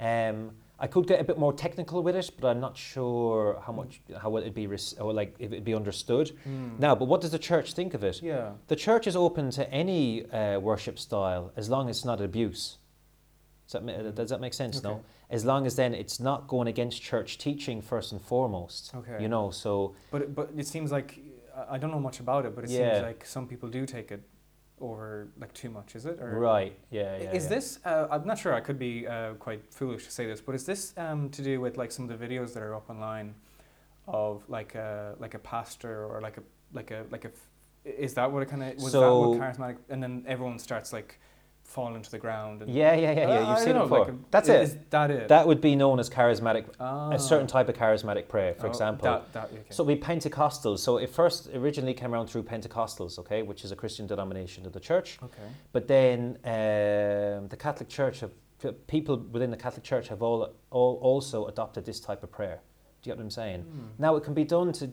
um, I could get a bit more technical with it, but I'm not sure how much how it'd be res- or like if it'd be understood. Mm. Now, but what does the church think of it? Yeah. The church is open to any uh, worship style as long as it's not abuse. Does that, ma- does that make sense? Okay. No. As long as then it's not going against church teaching first and foremost. Okay. You know, so But it, but it seems like I- I don't know much about it, but it Yeah. seems like some people do take it over like too much. Is it? Or right, yeah, yeah. is yeah. this? Uh, I'm not sure. I could be uh, quite foolish to say this, but is this um, to do with like some of the videos that are up online of like a like a pastor or like a like a like a? f- Is that what it kind of was? that what charismatic? And then everyone starts like falling to the ground. And, Yeah, yeah, yeah, yeah. You've don't seen it before. like a- That's is it. that it? That would be known as charismatic, Ah. a certain type of charismatic prayer, for Oh, example. That, that, okay. So we Pentecostals. So it first originally came around through Pentecostals, okay, which is a Christian denomination of the church. okay. But then um, the Catholic Church have people within the Catholic Church have all, all also adopted this type of prayer. Do you get what I'm saying? Hmm. Now it can be done to.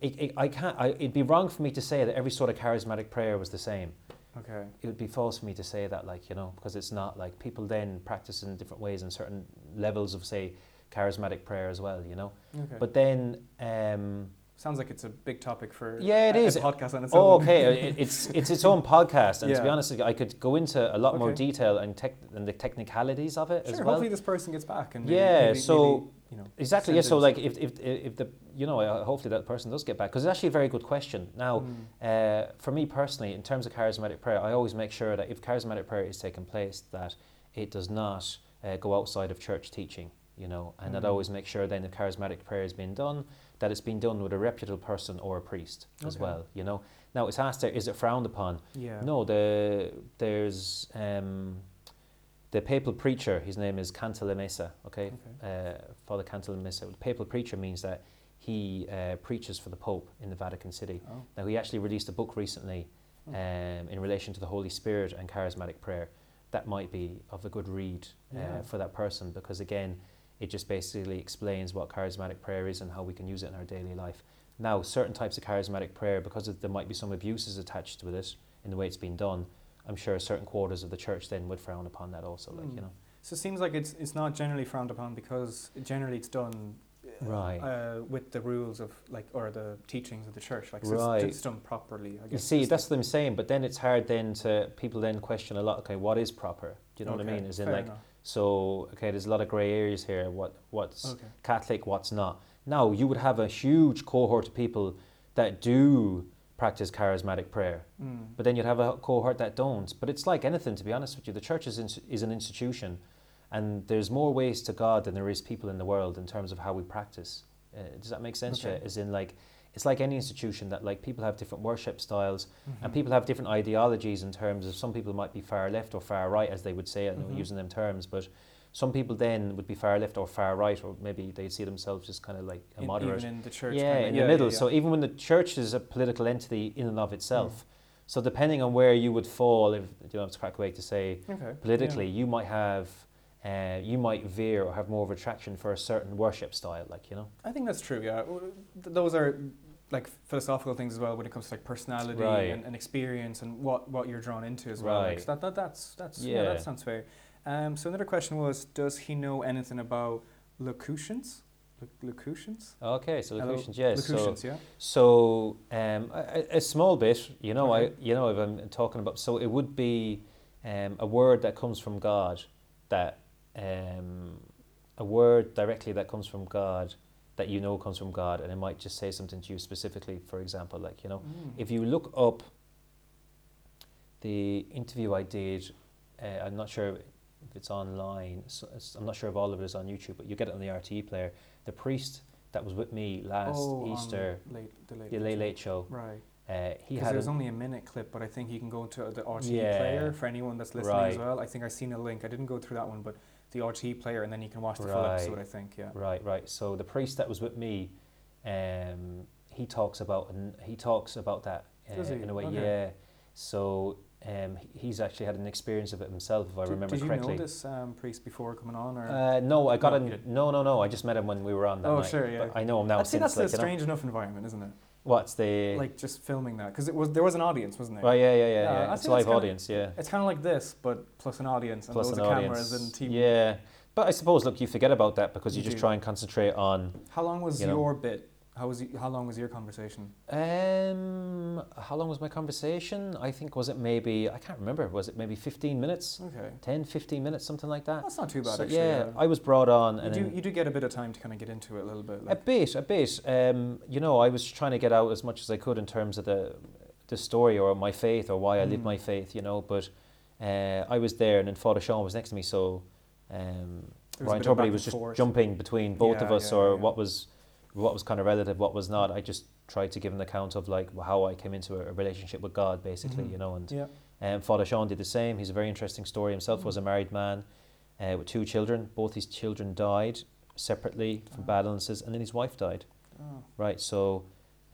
It, it, I can't. I, it'd be wrong for me to say that every sort of charismatic prayer was the same. Okay. It would be false for me to say that, like you know, because it's not like people then practice in different ways in certain levels of say charismatic prayer as well. You know. Okay. But then, um, Sounds like it's a big topic for Yeah, it a, is. a podcast on its Oh, own. okay. It's it's its own podcast, and to be honest, I could go into a lot more detail and tech and the technicalities of it Sure. as well. Hopefully, this person gets back and maybe- Yeah, maybe- so- maybe, you know Exactly. Yeah. So, like, if, if if the you know, uh, hopefully that person does get back because it's actually a very good question. Now, Mm. uh, for me personally, in terms of charismatic prayer, I always make sure that if charismatic prayer is taking place, that it does not uh, go outside of church teaching. You know, and I'd Mm. always make sure then if charismatic prayer is being done, that it's been done with a reputable person or a priest as well. You know. Now it's asked there, is it frowned upon? yeah. No, the there's um, the papal preacher. His name is Cantalamessa. Okay, Okay. uh, Father Cantalamessa. The papal preacher means that he uh, preaches for the Pope in the Vatican City. Oh. Now he actually released a book recently Hmm. um, in relation to the Holy Spirit and charismatic prayer. That might be of a good read uh, Yeah. for that person because again, it just basically explains what charismatic prayer is and how we can use it in our daily life. Now, certain types of charismatic prayer, because of, there might be some abuses attached with it in the way it's been done, I'm sure certain quarters of the church then would frown upon that also. Like Mm. you know, So it seems like it's it's not generally frowned upon because generally it's done uh, Right. uh, with the rules of like or the teachings of the church like so Right. it's, it's done properly I guess you see, that's like- what I'm saying. But then it's hard then to people then question a lot. Okay, what is proper? Do you know what I mean? Is in like enough. so. Okay, there's a lot of grey areas here. What what's okay Catholic, what's not. Now, you would have a huge cohort of people that do practice charismatic prayer, mm. but then you'd have a cohort that don't. But it's like anything, to be honest with you. The church is, ins- is an institution, and there's more ways to God than there is people in the world in terms of how we practice. Uh, does that make sense? Okay. As in, like, it's like any institution that, like, people have different worship styles, and Mhm. people have different ideologies in terms of some people might be far left or far right, as they would say, I know Mhm. using them terms, but some people then would be far left or far right, or maybe they see themselves as kind of like a In- moderate. even in the church yeah, kinda- in yeah, the middle. yeah, So even when the church is a political entity in and of Mm. itself, so depending on where you would fall, if you know, it's a crack way to say okay politically, yeah. you might have. Uh, you might veer or have more of attraction for a certain worship style, like you know. I think that's true yeah those are like philosophical things as well when it comes to like personality Right. and, and experience and what, what you're drawn into as well like, Right. so that, that that's that's yeah. Yeah. that sounds fair um, so another question was does he know anything about locutions locutions Okay, so locutions, yes. So locutions yeah So um, a, a- a small bit, you know, Okay. I you know if I'm talking about, so it would be um, a word that comes from God, that um, a word directly that comes from God, that you know comes from God, and it might just say something to you specifically. For example, like you know, Mm. if you look up the interview I did, uh, I'm not sure if it's online. So it's- I'm not sure if all of it is on YouTube, but you get it on the RTE player. The priest that was with me last Oh, Easter, late, the late, the Late Late Show, Right. uh, he had there's an- only a minute clip, but I think you can go to the RTE Yeah. player for anyone that's listening as well. I think I seen a link. I didn't go through that one, but the RTE player, and then you can watch the full Right. episode. I think, yeah. Right, right. So the priest that was with me, um, he talks about and he talks about that uh, in a way. Okay. Yeah. So um, he's actually had an experience of it himself, if I Did- remember did correctly. you know this um, priest before coming on, or? Uh, no, I got No, him. No, no, no. I just met him when we were on that Oh, night. sure, yeah. I know him now I'd say since. that's a like, you know. strange enough environment, isn't it? What's the? Like just filming that, because it was there was an audience, wasn't there? oh yeah, yeah, yeah. Yeah, yeah. It's live kinda- audience. Yeah. It's kind of like this, but plus an audience and Plus loads an of audience. cameras and team. Yeah. But I suppose, look, you forget about that because you, You just do. try and concentrate on. How long was You know. your bit? How was y- how long was your conversation? Um, how long was my conversation? I think was it maybe I can't remember. Was it maybe 15 minutes? Okay, 10, 15 minutes, something like that. that's not too bad So, actually. yeah, I was brought on, You and do you do get a bit of time to kind of get into it a little bit. a bit, a bit. Um, you know, I was trying to get out as much as I could in terms of the the story or my faith or why I live Mm. my faith. You know, but uh, I was there, and then Father Sean was next to me, so um, There was a Ryan bit of back Tubridy was just forth. jumping between both of us, yeah, or yeah. what was what was kind of relative, what was not. I just tried to give an account of like how I came into a, a relationship with God, basically. Mhm. You know, and yeah. um, Father Sean did the same. He's a very interesting story himself. Mm. Was a married man uh, with two children. Both his children died separately from Oh. bad illnesses, and then his wife died. Oh. Right. So,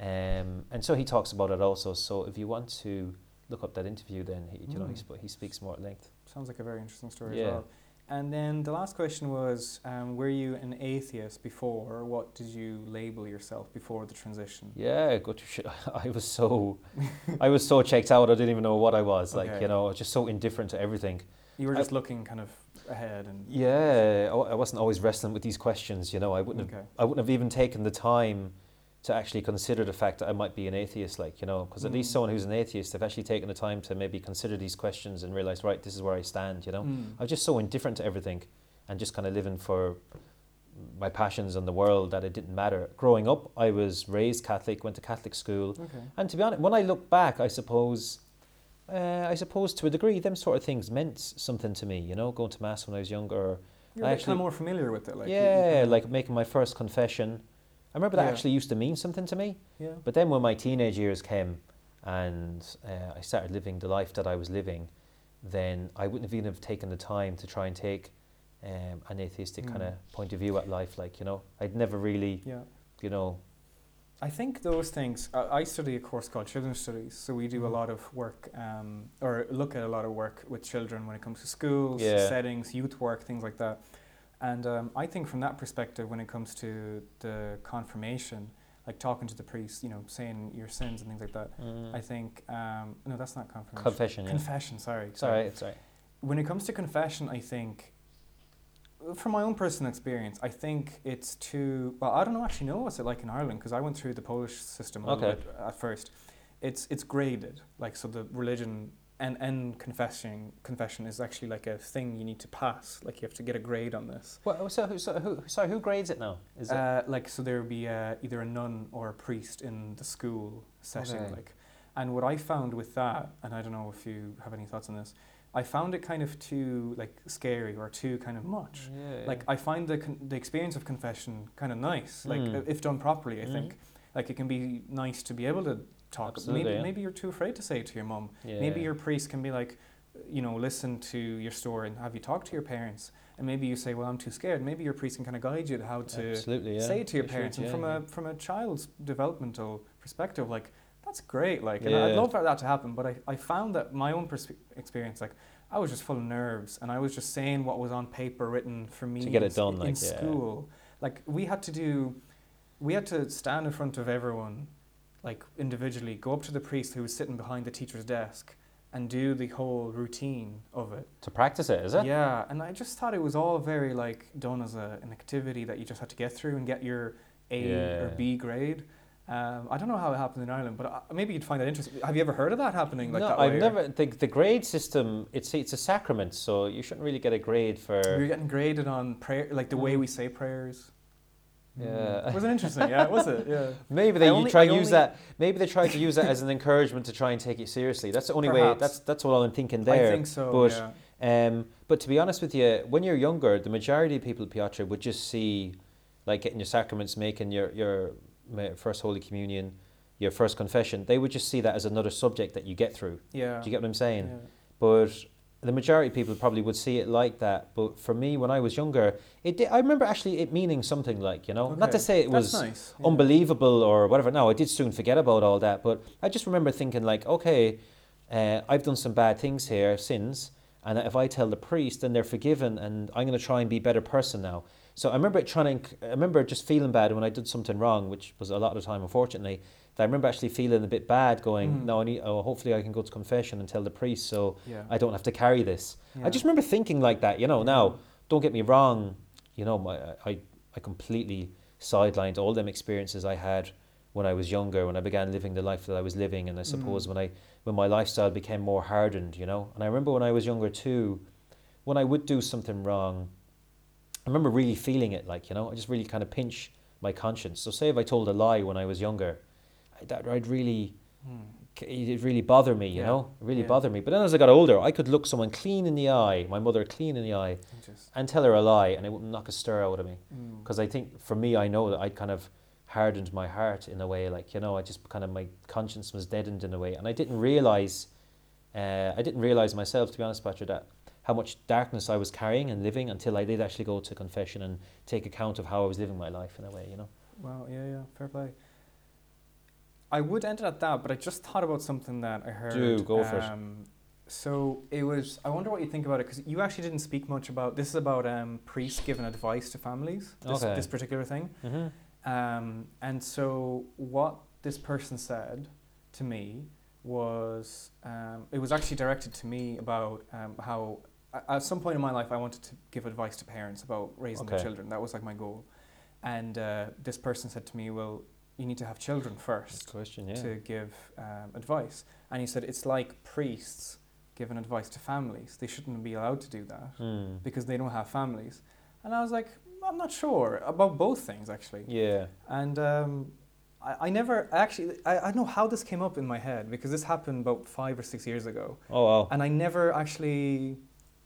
um, and so he talks about it also. So if you want to look up that interview, then he, you know he, Mm. sp- he speaks more at length. Sounds like a very interesting story Yeah. as well. And then the last question was, um, were you an atheist before, or what did you label yourself before the transition? Yeah, good. I was so, I was so checked out. I didn't even know what I was. Like you know, just so indifferent to everything. You were I- just looking kind of ahead and Yeah, I I wasn't always wrestling with these questions. You know, I wouldn't have okay. I wouldn't have even taken the time to actually consider the fact that I might be an atheist, like, you know, because at least Mm. someone who's an atheist, they've actually taken the time to maybe consider these questions and realize, right, this is where I stand, you know. Mm. I was just so indifferent to everything and just kind of living for my passions and the world that it didn't matter. Growing up, I was raised Catholic, went to Catholic school, Okay. and to be honest, when I look back, I suppose, uh, I suppose to a degree, them sort of things meant something to me. You know, going to mass when I was younger. You're I actually- kind of more familiar with it, like you- you yeah, like making my first confession. I remember that Yeah. actually used to mean something to me. yeah. But then when my teenage years came, and uh, I started living the life that I was living, then I wouldn't have even have taken the time to try and take um, an atheistic kind Mm. of point of view at life. Like you know, I'd never really, Yeah. you know, I think those things. I I study a course called Children's Studies, so we do a Mhm. lot of work, um, or look at a lot of work with children when it comes to schools, Yeah. settings, youth work, things like that. And um, I think from that perspective, when it comes to the confirmation, like talking to the priest, you know, saying your sins and things like that, I think um, no, that's not confirmation. confession. Yeah. Confession, sorry. It's all right. It's when it comes to confession, I think, from my own personal experience, I think it's too. Well, I don't know actually know what's it like in Ireland because I went through the Polish system a little bit at first. It's it's graded like so the religion and and confessing confession is actually like a thing you need to pass. Like you have to get a grade on this. Well, so, who- so who, sorry, who grades it now? Is it? Uh, like so there would be uh, either a nun or a priest in the school setting. Okay. Like, and what I found with that, and I don't know if you have any thoughts on this, I found it kind of too like scary or too kind of much. yeah, Like I find the con- the experience of confession kind of nice. Like Mm. if done properly, I Mm. think like it can be nice to be able to talk. Absolutely, maybe yeah. maybe you're too afraid to say it to your mom. yeah. Maybe your priest can be like, you know, listen to your story and have you talk to your parents. And maybe you say, well, I'm too scared. Maybe your priest can kind of guide you to how to Absolutely, yeah. say it to your They should, parents. and from a from a child's developmental perspective, like that's great. Like, and I'd love for that to happen. But I, I found that my own experience, like, I was just full of nerves, and I was just saying what was on paper written for me To get it done, in like, yeah. school. Like we had to do, we had to stand in front of everyone, like individually, go up to the priest who was sitting behind the teacher's desk, and do the whole routine of it. to practice it, is it? Yeah, and I just thought it was all very like done as a, an activity that you just had to get through and get your A or B grade. Um, I don't know how it happened in Ireland, but uh, maybe you'd find that interesting. Have you ever heard of that happening like no, that? I've never. The, the grade system, it's it's a sacrament, so you shouldn't really get a grade for. You're getting graded on prayer, like the way Mm. we say prayers. Yeah. Wasn't interesting? Yeah, was it? Yeah. Maybe they you only- try I to use that. Maybe they try to use that as an encouragement to try and take it seriously. That's the only way. That's that's what I'm thinking there. I think so. but- yeah. Um, but to be honest with you, when you're younger, the majority of people, Piotr, would just see, like getting your sacraments, making your your first Holy Communion, your first confession. They would just see that as another subject that you get through. Yeah. Do you get what I'm saying? yeah. But the majority of people probably would see it like that. But for me, when I was younger, it did, I remember actually it meaning something like you know, not to say it That's was nice. yeah. unbelievable or whatever. No, I did soon forget about all that, but I just remember thinking like, okay, uh, I've done some bad things here, sins, and if I tell the priest, then they're forgiven, and I'm going to try and be a better person now. So I remember trying to, I remember just feeling bad when I did something wrong, which was a lot of the time, unfortunately. That I remember actually feeling a bit bad, going, Mhm. no, I need, oh, hopefully I can go to confession and tell the priest, so Yeah. I don't have to carry this. yeah. I just remember thinking like that, you know. Now, don't get me wrong, you know, my, I, I completely sidelined all them experiences I had when I was younger, when I began living the life that I was living, and I suppose Mm. when I when my lifestyle became more hardened, you know. And I remember when I was younger too, when I would do something wrong, I remember really feeling it, like you know, I just really kind of pinch my conscience. So say if I told a lie when I was younger, that I'd really Hmm. it really bothered me, you Yeah, know, it really yeah. bothered me. But then as I got older, I could look someone clean in the eye, my mother clean in the eye, and tell her a lie, and it wouldn't knock a stir out of me. mm. Because I think for me, I know that I'd kind of hardened my heart in a way, like you know, I just kind of my conscience was deadened in a way, and I didn't realize, uh, I didn't realize myself, to be honest, Patrick, that how much darkness I was carrying and living until I did actually go to confession and take account of how I was living my life in a way, you know. Wow, yeah, yeah, fair play. I would end it at that, but I just thought about something that I heard. Do, go for it. um, So it was. I wonder what you think about it because you actually didn't speak much about. This is about um, priests giving advice to families. This, Okay. this particular thing. Mm-hmm. Um, and so what this person said to me was, um, it was actually directed to me about um, how at some point in my life I wanted to give advice to parents about raising their Okay. children. That was like my goal. And uh, this person said to me, well, you need to have children first question, yeah. to give um, advice. And he said it's like priests giving advice to families. They shouldn't be allowed to do that Mm. because they don't have families. And I was like, I'm not sure about both things actually. Yeah. And um, I, I never actually, I, I don't know how this came up in my head because this happened about five or six years ago. Oh, wow. And I never actually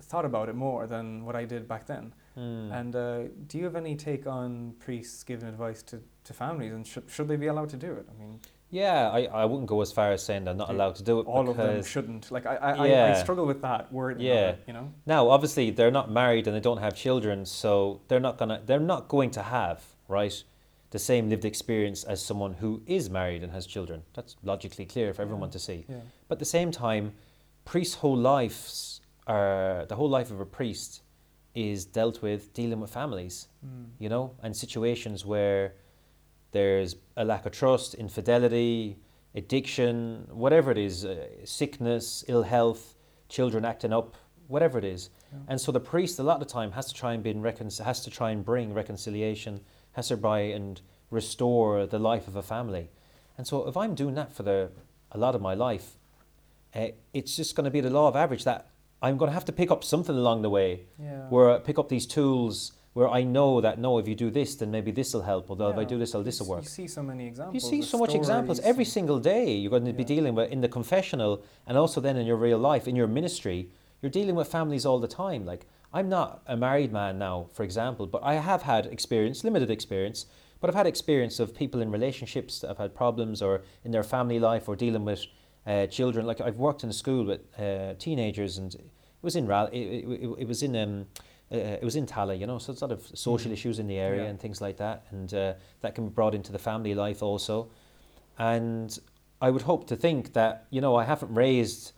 thought about it more than what I did back then. Mm. And uh, do you have any take on priests giving advice to, to families and should, should they be allowed to do it? I mean, yeah, I, I wouldn't go as far as saying they're not allowed to do it all of them shouldn't. Like, I, I, I, I struggle with that word. Yeah. you know? Now, obviously, they're not married and they don't have children, so they're not gonna they're not going to have right the same lived experience as someone who is married and has children. That's logically clear for everyone Yeah. to see. Yeah. But at the same time, priests' whole lives are the whole life of a priest is dealt with dealing with families, Mm. you know, and situations where there's a lack of trust, infidelity, addiction, whatever it is, uh, sickness, ill health, children acting up, whatever it is. Yeah. And so the priest, a lot of the time, has to try and bring recon- has to try and bring reconciliation, has to try and restore the life of a family. And so, if I'm doing that for the a lot of my life, uh, it's just going to be the law of average that I'm going to have to pick up something along the way, Yeah. where I pick up these tools where I know that no, if you do this, then maybe this will help, or if I do this, will this will work. You see so many examples. You see so much examples every single day. You're going to be Yeah. dealing with in the confessional, and also then in your real life, in your ministry. You're dealing with families all the time. Like I'm not a married man now, for example, but I have had experience, limited experience, but I've had experience of people in relationships that have had problems, or in their family life, or dealing with uh, children. Like I've worked in a school with uh, teenagers, and it was in Ral. It, it, it, it was in um, uh, it was in Tallaght, you know, so lot of social Mm. issues in the area Yeah. and things like that, and uh, that can be brought into the family life also. And I would hope to think that you know I haven't raised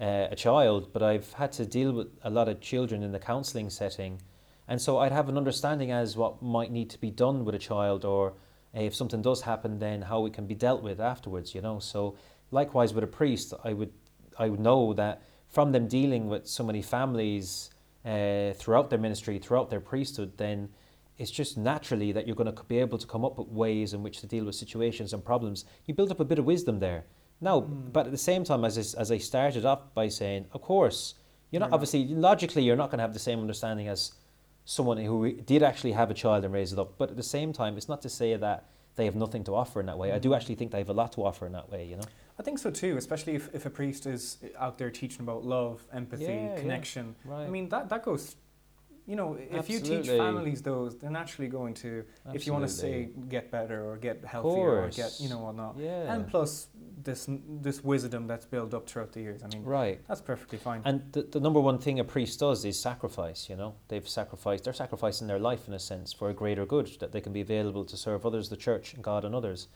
uh, a child, but I've had to deal with a lot of children in the counselling setting, and so I'd have an understanding as what might need to be done with a child, or uh, if something does happen, then how it can be dealt with afterwards. You know, so likewise with a priest, I would I would know that from them dealing with so many families uh, throughout their ministry, throughout their priesthood, then it's just naturally that you're going to be able to come up with ways in which to deal with situations and problems. You build up a bit of wisdom there. Now, Mm. but at the same time, as I, as I started off by saying, of course, you're not- obviously logically you're not going to have the same understanding as someone who did actually have a child and raise it up. But at the same time, it's not to say that they have nothing to offer in that way. I do Mhm. actually think they have a lot to offer in that way. You know. I think so too, especially if, if a priest is out there teaching about love, empathy, Yeah, yeah. connection. Right. I mean, that, that goes, you know, if you teach families those, they're naturally going to, if you want to say get better or get healthier or get, you know, whatnot. Yeah. And plus this this wisdom that's built up throughout the years. I mean, right. that's perfectly fine. And the, the number one thing a priest does is sacrifice, you know. They've sacrificed, they're sacrificing their life in a sense for a greater good, that they can be available to serve others, the church, and God and others.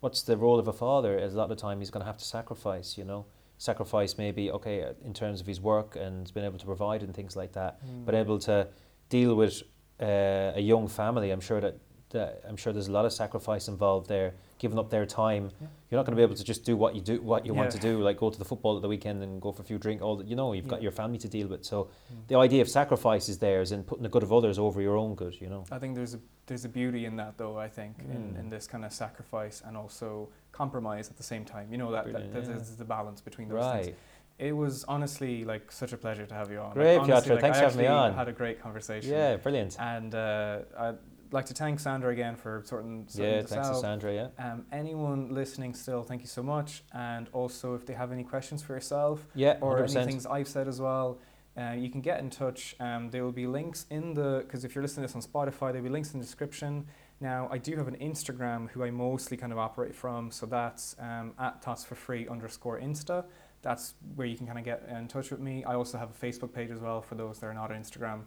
What's the role of a father? Is a lot of the time he's going to have to sacrifice, you know. Sacrifice maybe, okay, uh, in terms of his work and being able to provide and things like that, but Mm. able to deal with uh, a young family. I'm sure that, that I'm sure there's a lot of sacrifice involved there, giving up their time. Yeah. You're not going to be able to just do what you do, what you want to do, like go to the football at the weekend and go for a few drink. All that, you know, you've got your family to deal with. So Mm. the idea of sacrifice is there, is in putting the good of others over your own good. You know. I think there's a there's a beauty in that though. I think in, Mm. in this kind of sacrifice and also compromise at the same time. You know that, that, that yeah. there's the balance between those things. Right. It was honestly like such a pleasure to have you on. Great, like, honestly, Piotr. like, Thanks I for having me on. Had a great conversation. Yeah. Brilliant. And uh, I'd like to thank Sandra again for sorting, sorting Yeah. this Thanks to out. Sandra. Yeah. Um, anyone listening still, thank you so much. And also, if they have any questions for yourself Yeah. or 100%. any things I've said as well, uh, you can get in touch. Um, there will be links in the because if you're listening to this on Spotify, there'll be links in the description. Now, I do have an Instagram who I mostly kind of operate from, so that's um, at Thoughts for Free underscore Insta. That's where you can kind of get in touch with me. I also have a Facebook page as well for those that are not on Instagram.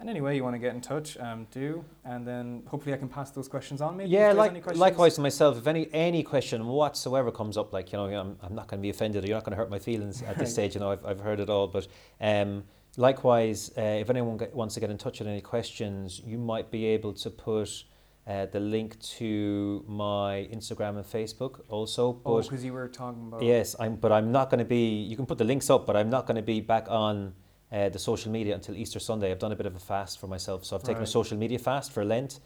And anyway, you want to get in touch, um, do, and then hopefully I can pass those questions on. Maybe Yeah, like any likewise to myself. If any any question whatsoever comes up, like you know, I'm, I'm not going to be offended. Or you're not going to hurt my feelings at this stage. You know, I've, I've heard it all. But um, likewise, uh, if anyone get, wants to get in touch with any questions, you might be able to put uh, the link to my Instagram and Facebook also. Oh, because you were talking about. yes, I'm. But I'm not going to be. You can put the links up, but I'm not going to be back on. Uh, the social media until Easter Sunday. I've done a bit of a fast for myself, so I've taken a social media fast for Lent.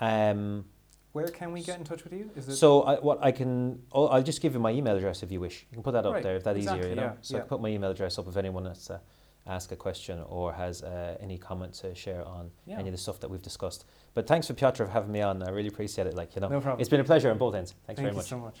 Um, Where can we get in touch with you? Is it So I, what I can, oh, I'll just give you my email address if you wish. You can put that up Right, there if that's exactly, easier. You know, yeah, so I can put my email address up if anyone wants to ask a question or has uh, any comment to share on Yeah. any of the stuff that we've discussed. But thanks for Piotr for having me on. I really appreciate it. Like you know, No problem. it's been a pleasure on both ends. Thanks Thank very you much. so much.